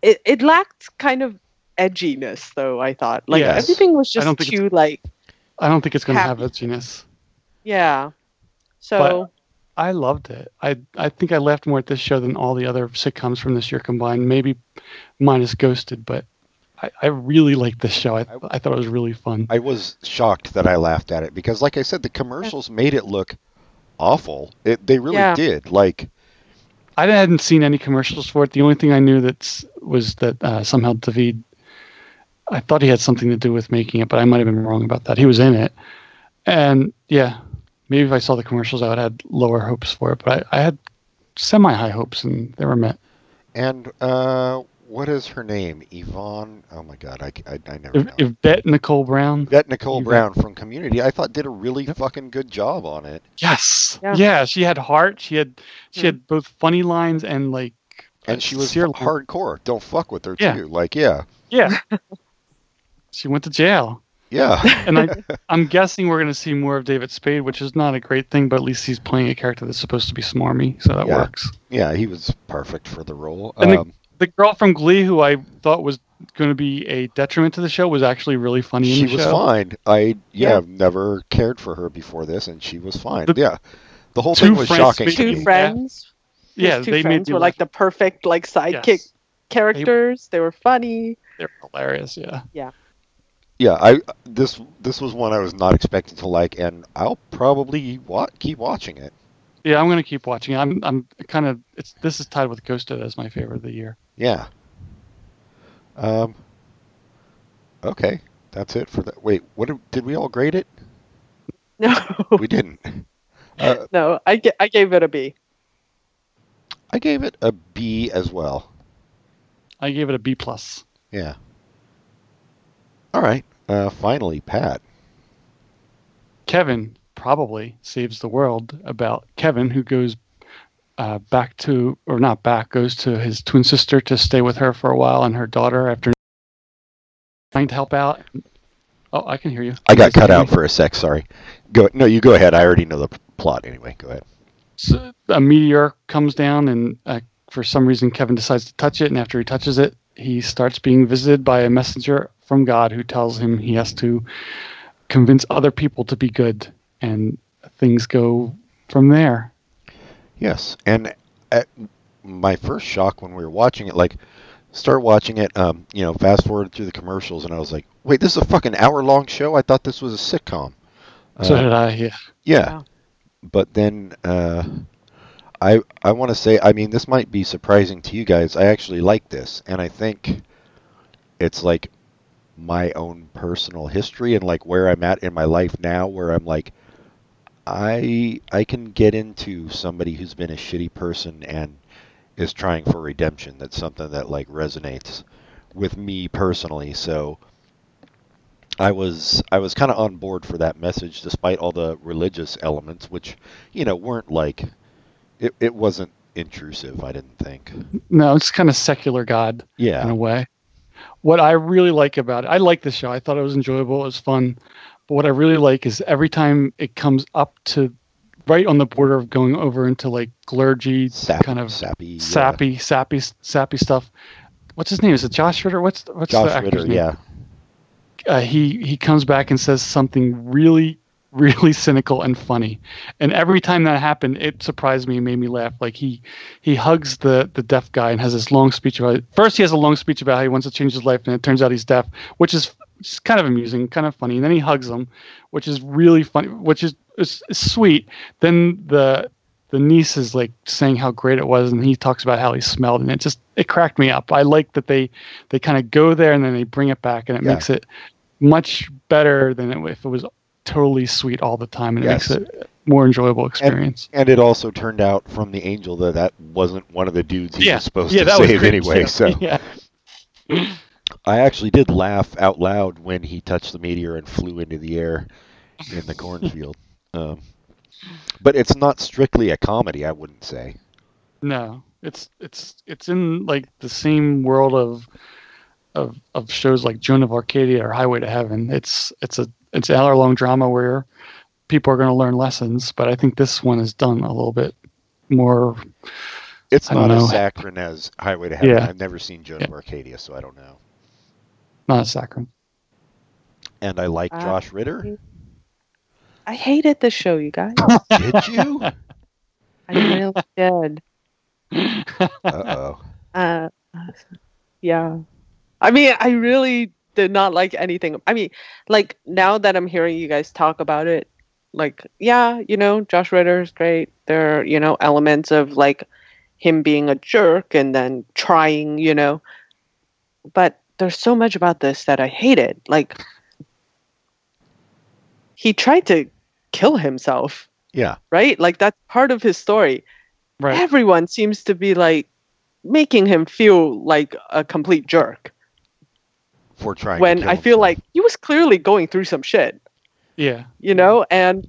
it it lacked kind of edginess, though. I thought like Yes. everything was I just don't think too like, I don't think it's going to have Happy. edginess. yeah. So I loved it. I I think I laughed more at this show than all the other sitcoms from this year combined. Maybe minus Ghosted, but I, I really liked this show. I, I thought it was really fun. I was shocked that I laughed at it because, like I said, the commercials made it look awful. It, they really Yeah. did. Like, I hadn't seen any commercials for it. The only thing I knew that's was that uh, somehow David. I thought he had something to do with making it, but I might have been wrong about that. He was in it, and yeah, maybe if I saw the commercials, I would have had lower hopes for it. But I, I had semi high hopes, and they were met. and uh, what is her name? Yvonne. Oh my God, I, I, I never If, know. Yvette Nicole Brown, that Nicole Yvonne. Brown from Community, I thought did a really fucking good job on it. yes, Yeah. yeah. she had heart. She had she Hmm. had both funny lines and like, And she was sincere- hardcore. Don't fuck with her Yeah. too. Like, yeah, yeah. [laughs] she went to jail. yeah. [laughs] and I, [laughs] I'm guessing we're going to see more of David Spade, which is not a great thing, but at least he's playing a character that's supposed to be smarmy, so that Yeah. works. yeah, he was perfect for the role. And the- Um, The girl from Glee, who I thought was going to be a detriment to the show, was actually really funny in she the was show. fine. I yeah, Yeah. I've never cared for her before this, and she was fine. The yeah, the whole thing was shocking. speak- to two me. friends. his Yeah, two they friends you were like the perfect like sidekick Yes. characters. They were funny. They're hilarious. Yeah. Yeah, Yeah, I this this was one I was not expecting to like, and I'll probably wa- keep watching it. Yeah, I'm going to keep watching. I'm I'm kind of it's this is tied with Ghosted as my favorite of the year. Yeah. Um. Okay, that's it for that. Wait, what did, did we all grade it? No, [laughs] We didn't. Uh, no, I, I gave it a B. I gave it a B as well. I gave it a B plus. Yeah. All right. Uh, finally, Pat. Kevin probably saves the world about Kevin, who goes uh, back to, or not back, goes to his twin sister to stay with her for a while and her daughter after trying to help out. Oh, I can hear you. I got cut out me? for a sec. Sorry. Go. No, you go ahead. I already know the p- plot anyway. Go ahead. So a meteor comes down, and uh, for some reason, Kevin decides to touch it. And after he touches it, he starts being visited by a messenger from God who tells him he has to convince other people to be good. And things go from there. Yes, and at my first shock when we were watching it, like, start watching it, um, you know, fast forward through the commercials, and I was like, wait, this is a fucking hour long show. I thought this was a sitcom. So Uh, did I. Yeah. yeah, Wow. but then uh, I I want to say, I mean, this might be surprising to you guys. I actually like this, and I think it's like my own personal history and like where I'm at in my life now, where I'm like, I I can get into somebody who's been a shitty person and is trying for redemption. That's something that like resonates with me personally. So I was I was kind of on board for that message, despite all the religious elements, which you know weren't like it. It wasn't intrusive. I didn't think. No, it's kind of secular God Yeah, in a way. What I really like about it, I like the show. I thought it was enjoyable. It was fun. But what I really like is every time it comes up to right on the border of going over into like clergy Sap, kind of sappy, yeah. sappy, sappy, sappy stuff. What's his name? Is it Josh Ritter? What's what's Josh the actor's Ritter, name? yeah. uh, he he comes back and says something really [laughs] really cynical and funny and every time that happened it surprised me and made me laugh like he he hugs the the deaf guy and has this long speech about it. first he has a long speech about how he wants to change his life and it turns out he's deaf which is it's kind of amusing kind of funny. And then he hugs him which is really funny which is, is, is sweet. Then the the niece is like saying how great it was and he talks about how he smelled and it just it cracked me up. I like that they they kind of go there and then they bring it back and it Yeah. makes it much better than it, if it was totally sweet all the time and it makes it more enjoyable experience. And it also turned out from the angel that that wasn't one of the dudes he yeah. was supposed yeah to save anyway. So. [laughs] Yeah I actually did laugh out loud when he touched the meteor and flew into the air in the cornfield. [laughs] Um, but it's not strictly a comedy, I wouldn't say. no it's it's it's in like the same world of of of shows like Joan of Arcadia or Highway to Heaven. It's it's a it's an hour long drama where people are going to learn lessons, but I think this one is done a little bit more. It's know. as saccharine as Highway to Heaven. Yeah. I've never seen Joan of Arcadia, so I don't know. Not a saccharine. And I like Uh, Josh Ritter. I hated the show, you guys. [laughs] Did you? I really did. Uh oh. Uh, yeah. I mean, I really did not like anything. I mean, like now that I'm hearing you guys talk about it, like, yeah, you know, Josh Ritter is great. There are, you know, elements of like him being a jerk and then trying, you know, but there's so much about this that I hated. Like, he tried to kill himself, Yeah. right? Like, that's part of his story right. everyone seems to be like making him feel like a complete jerk For trying to when kill I feel himself. like he was clearly going through some shit, Yeah. you know, and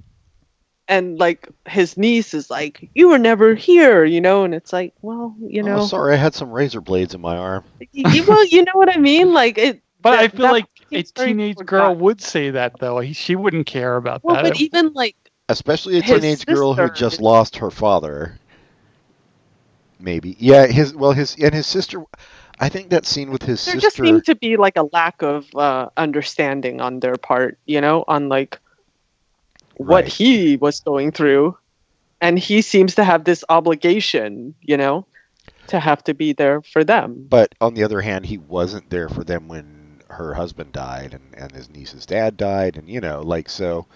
and like his niece is like, "You were never here," you know, and it's like, well, you know, Oh, sorry, I had some razor blades in my arm. y- y- well, you know what I mean, like it. [laughs] But that- I feel like a seems very teenage forgotten. girl would say that though. He, she wouldn't care about Well, that. but even like, Especially a His teenage girl who just lost her father. Maybe. Yeah, his well his and his sister I think that scene with his there sister just seemed to be like a lack of uh, understanding on their part, you know, on like what Right. he was going through, and he seems to have this obligation, you know, to have to be there for them. But on the other hand, he wasn't there for them when her husband died and, and his niece's dad died, and you know, like so.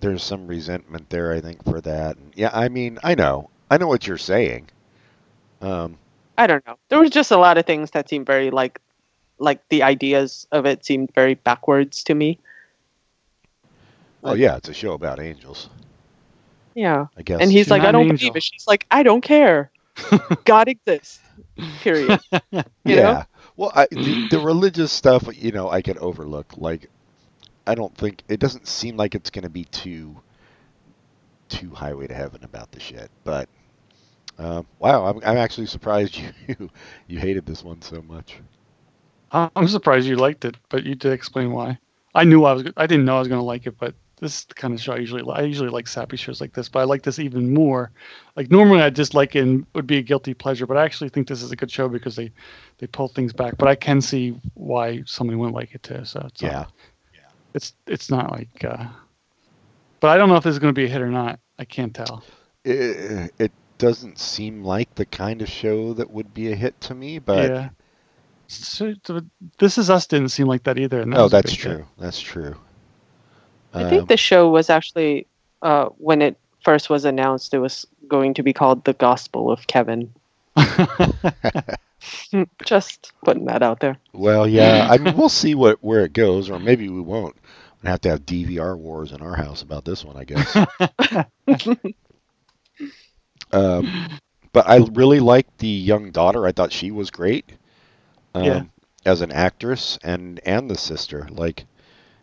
There's some resentment there, I think, for that. And yeah, I mean, I know, I know what you're saying. Um, I don't know. There was just a lot of things that seemed very like, like the ideas of it seemed very backwards to me. Well, yeah, it's a show about angels, Yeah, I guess. and he's She's like, I don't angel. believe it. She's like, I don't care. [laughs] God exists. Period. [laughs] You yeah. know? Well, I, the, the religious stuff, you know, I can overlook. Like, I don't think it doesn't seem like it's going to be too too highway to heaven about the shit. But um, wow, I'm, I'm actually surprised you, [laughs] you you hated this one so much. I'm surprised you liked it, but you did explain why. I knew I was. I didn't know I was going to like it, but this is the kind of show I usually. I usually like sappy shows like this, but I like this even more. Like normally I just like it and would be a guilty pleasure, but I actually think this is a good show because they they pull things back. But I can see why somebody wouldn't like it too. So it's Yeah. not, it's it's not like. Uh, but I don't know if this is going to be a hit or not. I can't tell. It, it doesn't seem like the kind of show that would be a hit to me, but yeah. So, this is us didn't seem like that either. That oh, that's big hit. true. That's true. I Um, think the show was actually uh, when it first was announced, it was going to be called The Gospel of Kevin. [laughs] [laughs] Just putting that out there. Well, yeah. I mean, we'll [laughs] see what where it goes, or maybe we won't. We'll have to have DVR wars in our house about this one, I guess. um, but I really liked the young daughter. I thought she was great. Um, Yeah. As an actress and and the sister, like,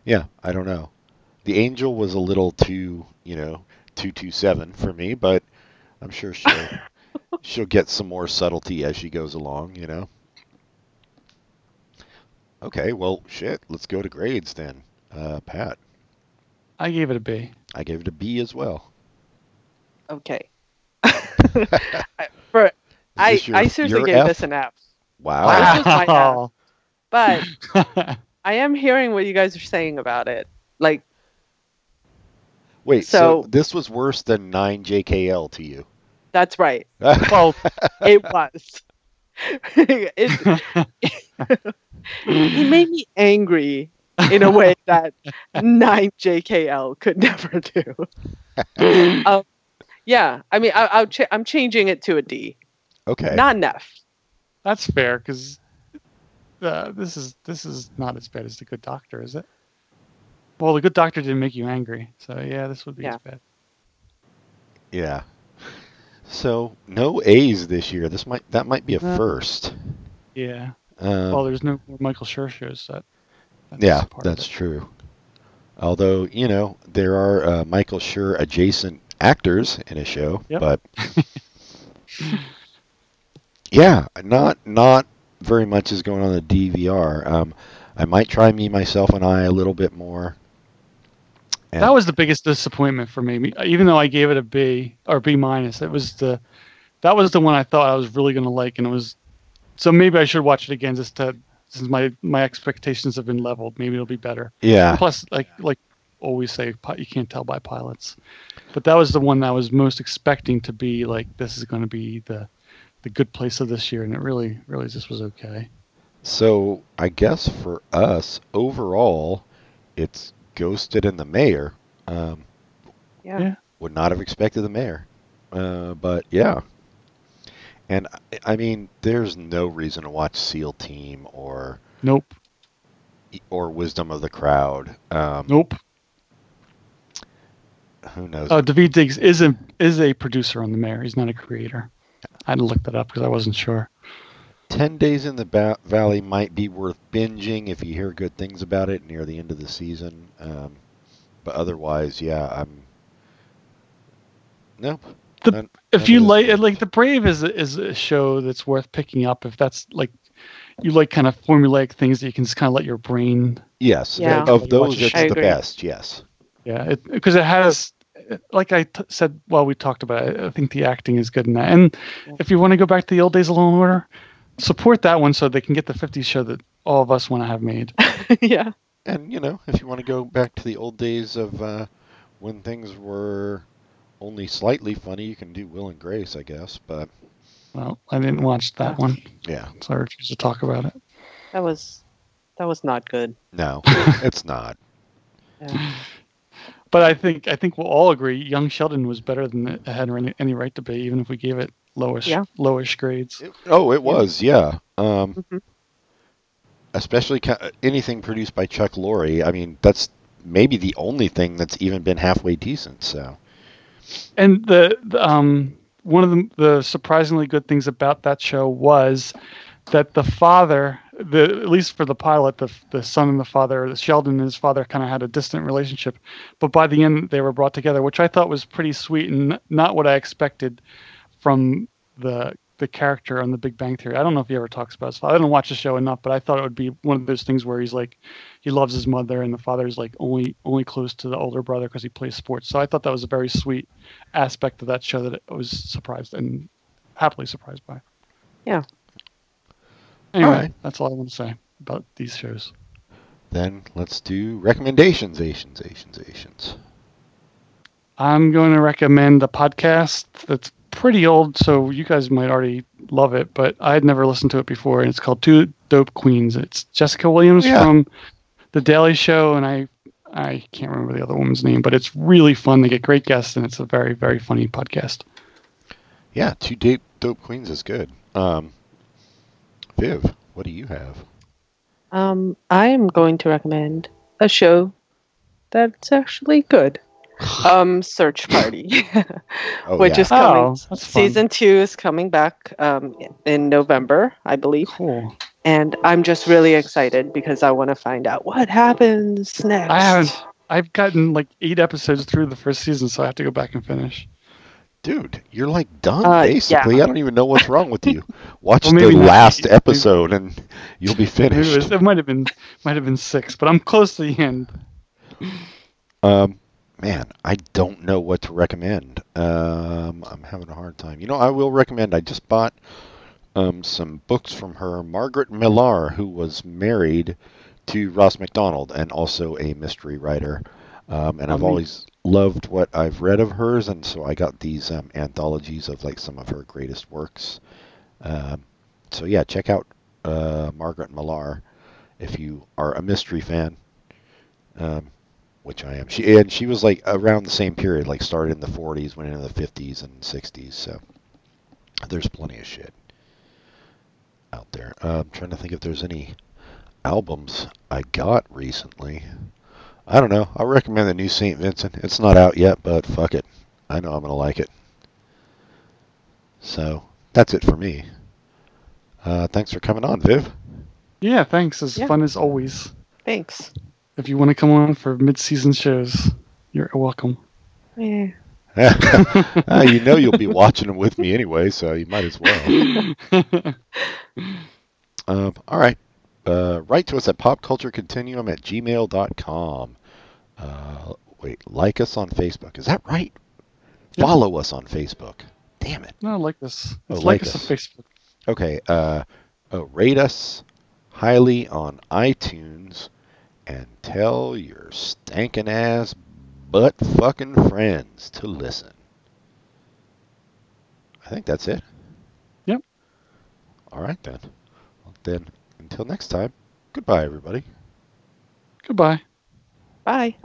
yeah, I don't know. The angel was a little too, you know, two two seven for me, but I'm sure she'll [laughs] she'll get some more subtlety as she goes along, you know. Okay, well, shit. Let's go to grades then. Uh, Pat, I gave it a B. I gave it a B as well. Okay. [laughs] For I, your- I seriously gave F? this an F. Wow. This was my Wow. [laughs] But I am hearing what you guys are saying about it. Like, Wait, so, So- this was worse than 9JKL to you? that's right. [laughs] well, It was. [laughs] it, he made me angry in a way that 9JKL could [laughs] never do. um, yeah, I mean, I, I'll ch- I'm changing it to a D, okay. not an F. that's fair because uh, this is this is not as bad as the Good Doctor, is it? Well, the Good Doctor didn't make you angry, so yeah, this would be Yeah. as bad. Yeah. So no A's this year. This might that might be a Uh, first. Yeah. Um, well, there's no Michael Schur shows that. that's yeah, that's true. Although you know there are uh, Michael Schur adjacent actors in a show, Yep. but [laughs] yeah, not not very much is going on the DVR. Um, I might try me myself and I a little bit more. And- That was the biggest disappointment for me. Even though I gave it a B or B minus, it was the that was the one I thought I was really going to like, and it was so maybe I should watch it again just to since my my expectations have been leveled. Maybe it'll be better. yeah. Plus, like like always say, you can't tell by pilots. But that was the one that I was most expecting to be like this is going to be the the good place of this year, and it really really just was okay. So I guess for us overall, it's Ghosted and the Mayor. Um, Yeah. Would not have expected the Mayor, uh, but yeah. And I- I mean, there's no reason to watch SEAL Team or Nope, or Wisdom of the Crowd. Um, nope. Who knows? Uh, David Diggs is a is a producer on the Mayor. He's not a creator. I had to look that up because I wasn't sure. Ten Days in the ba- Valley might be worth binging if you hear good things about it near the end of the season. Um, but otherwise, yeah, I'm. Nope. The- None- If none you like, is- like the Brave is a- is a show that's worth picking up. If that's like, you like kind of formulaic things that you can just kind of let your brain, yes, Yeah. of those, a it's the best. Yes. yeah, because it, has, like I t- said while we talked about it, I think the acting is good in that. And if you want to go back to the old days of Law and Order, support that one so they can get the 50s show that all of us want to have made. [laughs] yeah. And you know, if you want to go back to the old days of uh, when things were only slightly funny, you can do Will and Grace, I guess. But Well, I didn't watch that one, yeah, so I refuse to talk about it. That was that was not good. no, [laughs] it's not. Yeah. But I think I think we'll all agree Young Sheldon was better than it had any, any right to be, even if we gave it lowish Yeah. lowish grades. It- oh, it was, yeah. Um, Mhm. especially ca- anything produced by Chuck Lorre. I mean, that's maybe the only thing that's even been halfway decent. So And the, the um one of the, the surprisingly good things about that show was that the father, the at least for the pilot, the the son and the father, the Sheldon and his father, kind of had a distant relationship, but by the end they were brought together, which I thought was pretty sweet and not what I expected from the the character on The Big Bang Theory. I don't know if he ever talks about his father. I don't watch the show enough, but I thought it would be one of those things where he's like, he loves his mother, and the father's like only only close to the older brother because he plays sports. So I thought that was a very sweet aspect of that show that I was surprised and happily surprised by. Yeah. Anyway, Alright. that's all I want to say about these shows. then let's do recommendations. Asians, Asians, Asians. I'm going to recommend a podcast that's pretty old, so you guys might already love it, but I had never listened to it before, and it's called Two Dope Queens. It's Jessica Williams Yeah. from The Daily Show, and I I can't remember the other woman's name, but it's really fun. They get great guests, and it's a very very funny podcast. Yeah, two dope, dope queens is good. Um, Viv, what do you have? Um, I am going to recommend a show that's actually good. Um, Search Party, [laughs] Oh, which yeah. is coming. Oh. Season two is coming back um, in November, I believe, Cool. and I'm just really excited because I want to find out what happens next. I haven't. I've gotten like eight episodes through the first season, so I have to go back and finish. Dude, you're like done Uh, basically. yeah. I don't even know what's wrong with you. [laughs] Watch Well, the maybe not last episode and you'll be finished. It, was, it might have been might have been six, but I'm close to the end. Um, man, I don't know what to recommend. Um, I'm having a hard time. You know, I will recommend. I just bought um, some books from her, Margaret Millar, who was married to Ross MacDonald and also a mystery writer. Um, and I've always loved what I've read of hers, and so I got these um, anthologies of like some of her greatest works. Um, so yeah, check out uh, Margaret Millar if you are a mystery fan, um, which I am. She and she was like around the same period, like started in the 40s, went into the 50s and 60s. So there's plenty of shit out there. Uh, I'm trying to think if there's any albums I got recently. I don't know. I recommend the new St. Vincent. It's not out yet, but fuck it. I know I'm gonna like it. So that's it for me. Uh, thanks for coming on, Viv. Yeah, thanks. It's Yeah. fun as always. Thanks. If you want to come on for mid-season shows, you're welcome. Yeah. uh, [laughs] you know you'll be watching them with me anyway, so you might as well. [laughs] Um, all right. Uh, write to us at popculturecontinuum at gmail.com. Uh, wait, like us on Facebook. Is that right? Yep. Follow us on Facebook. Damn it. no, like this. Oh, like like us on. Facebook. Okay. Uh, uh, rate us highly on iTunes and tell your stankin' ass butt fucking friends to listen. I think that's it. Yep. All right then. Well, then until next time, goodbye everybody. Goodbye. Bye.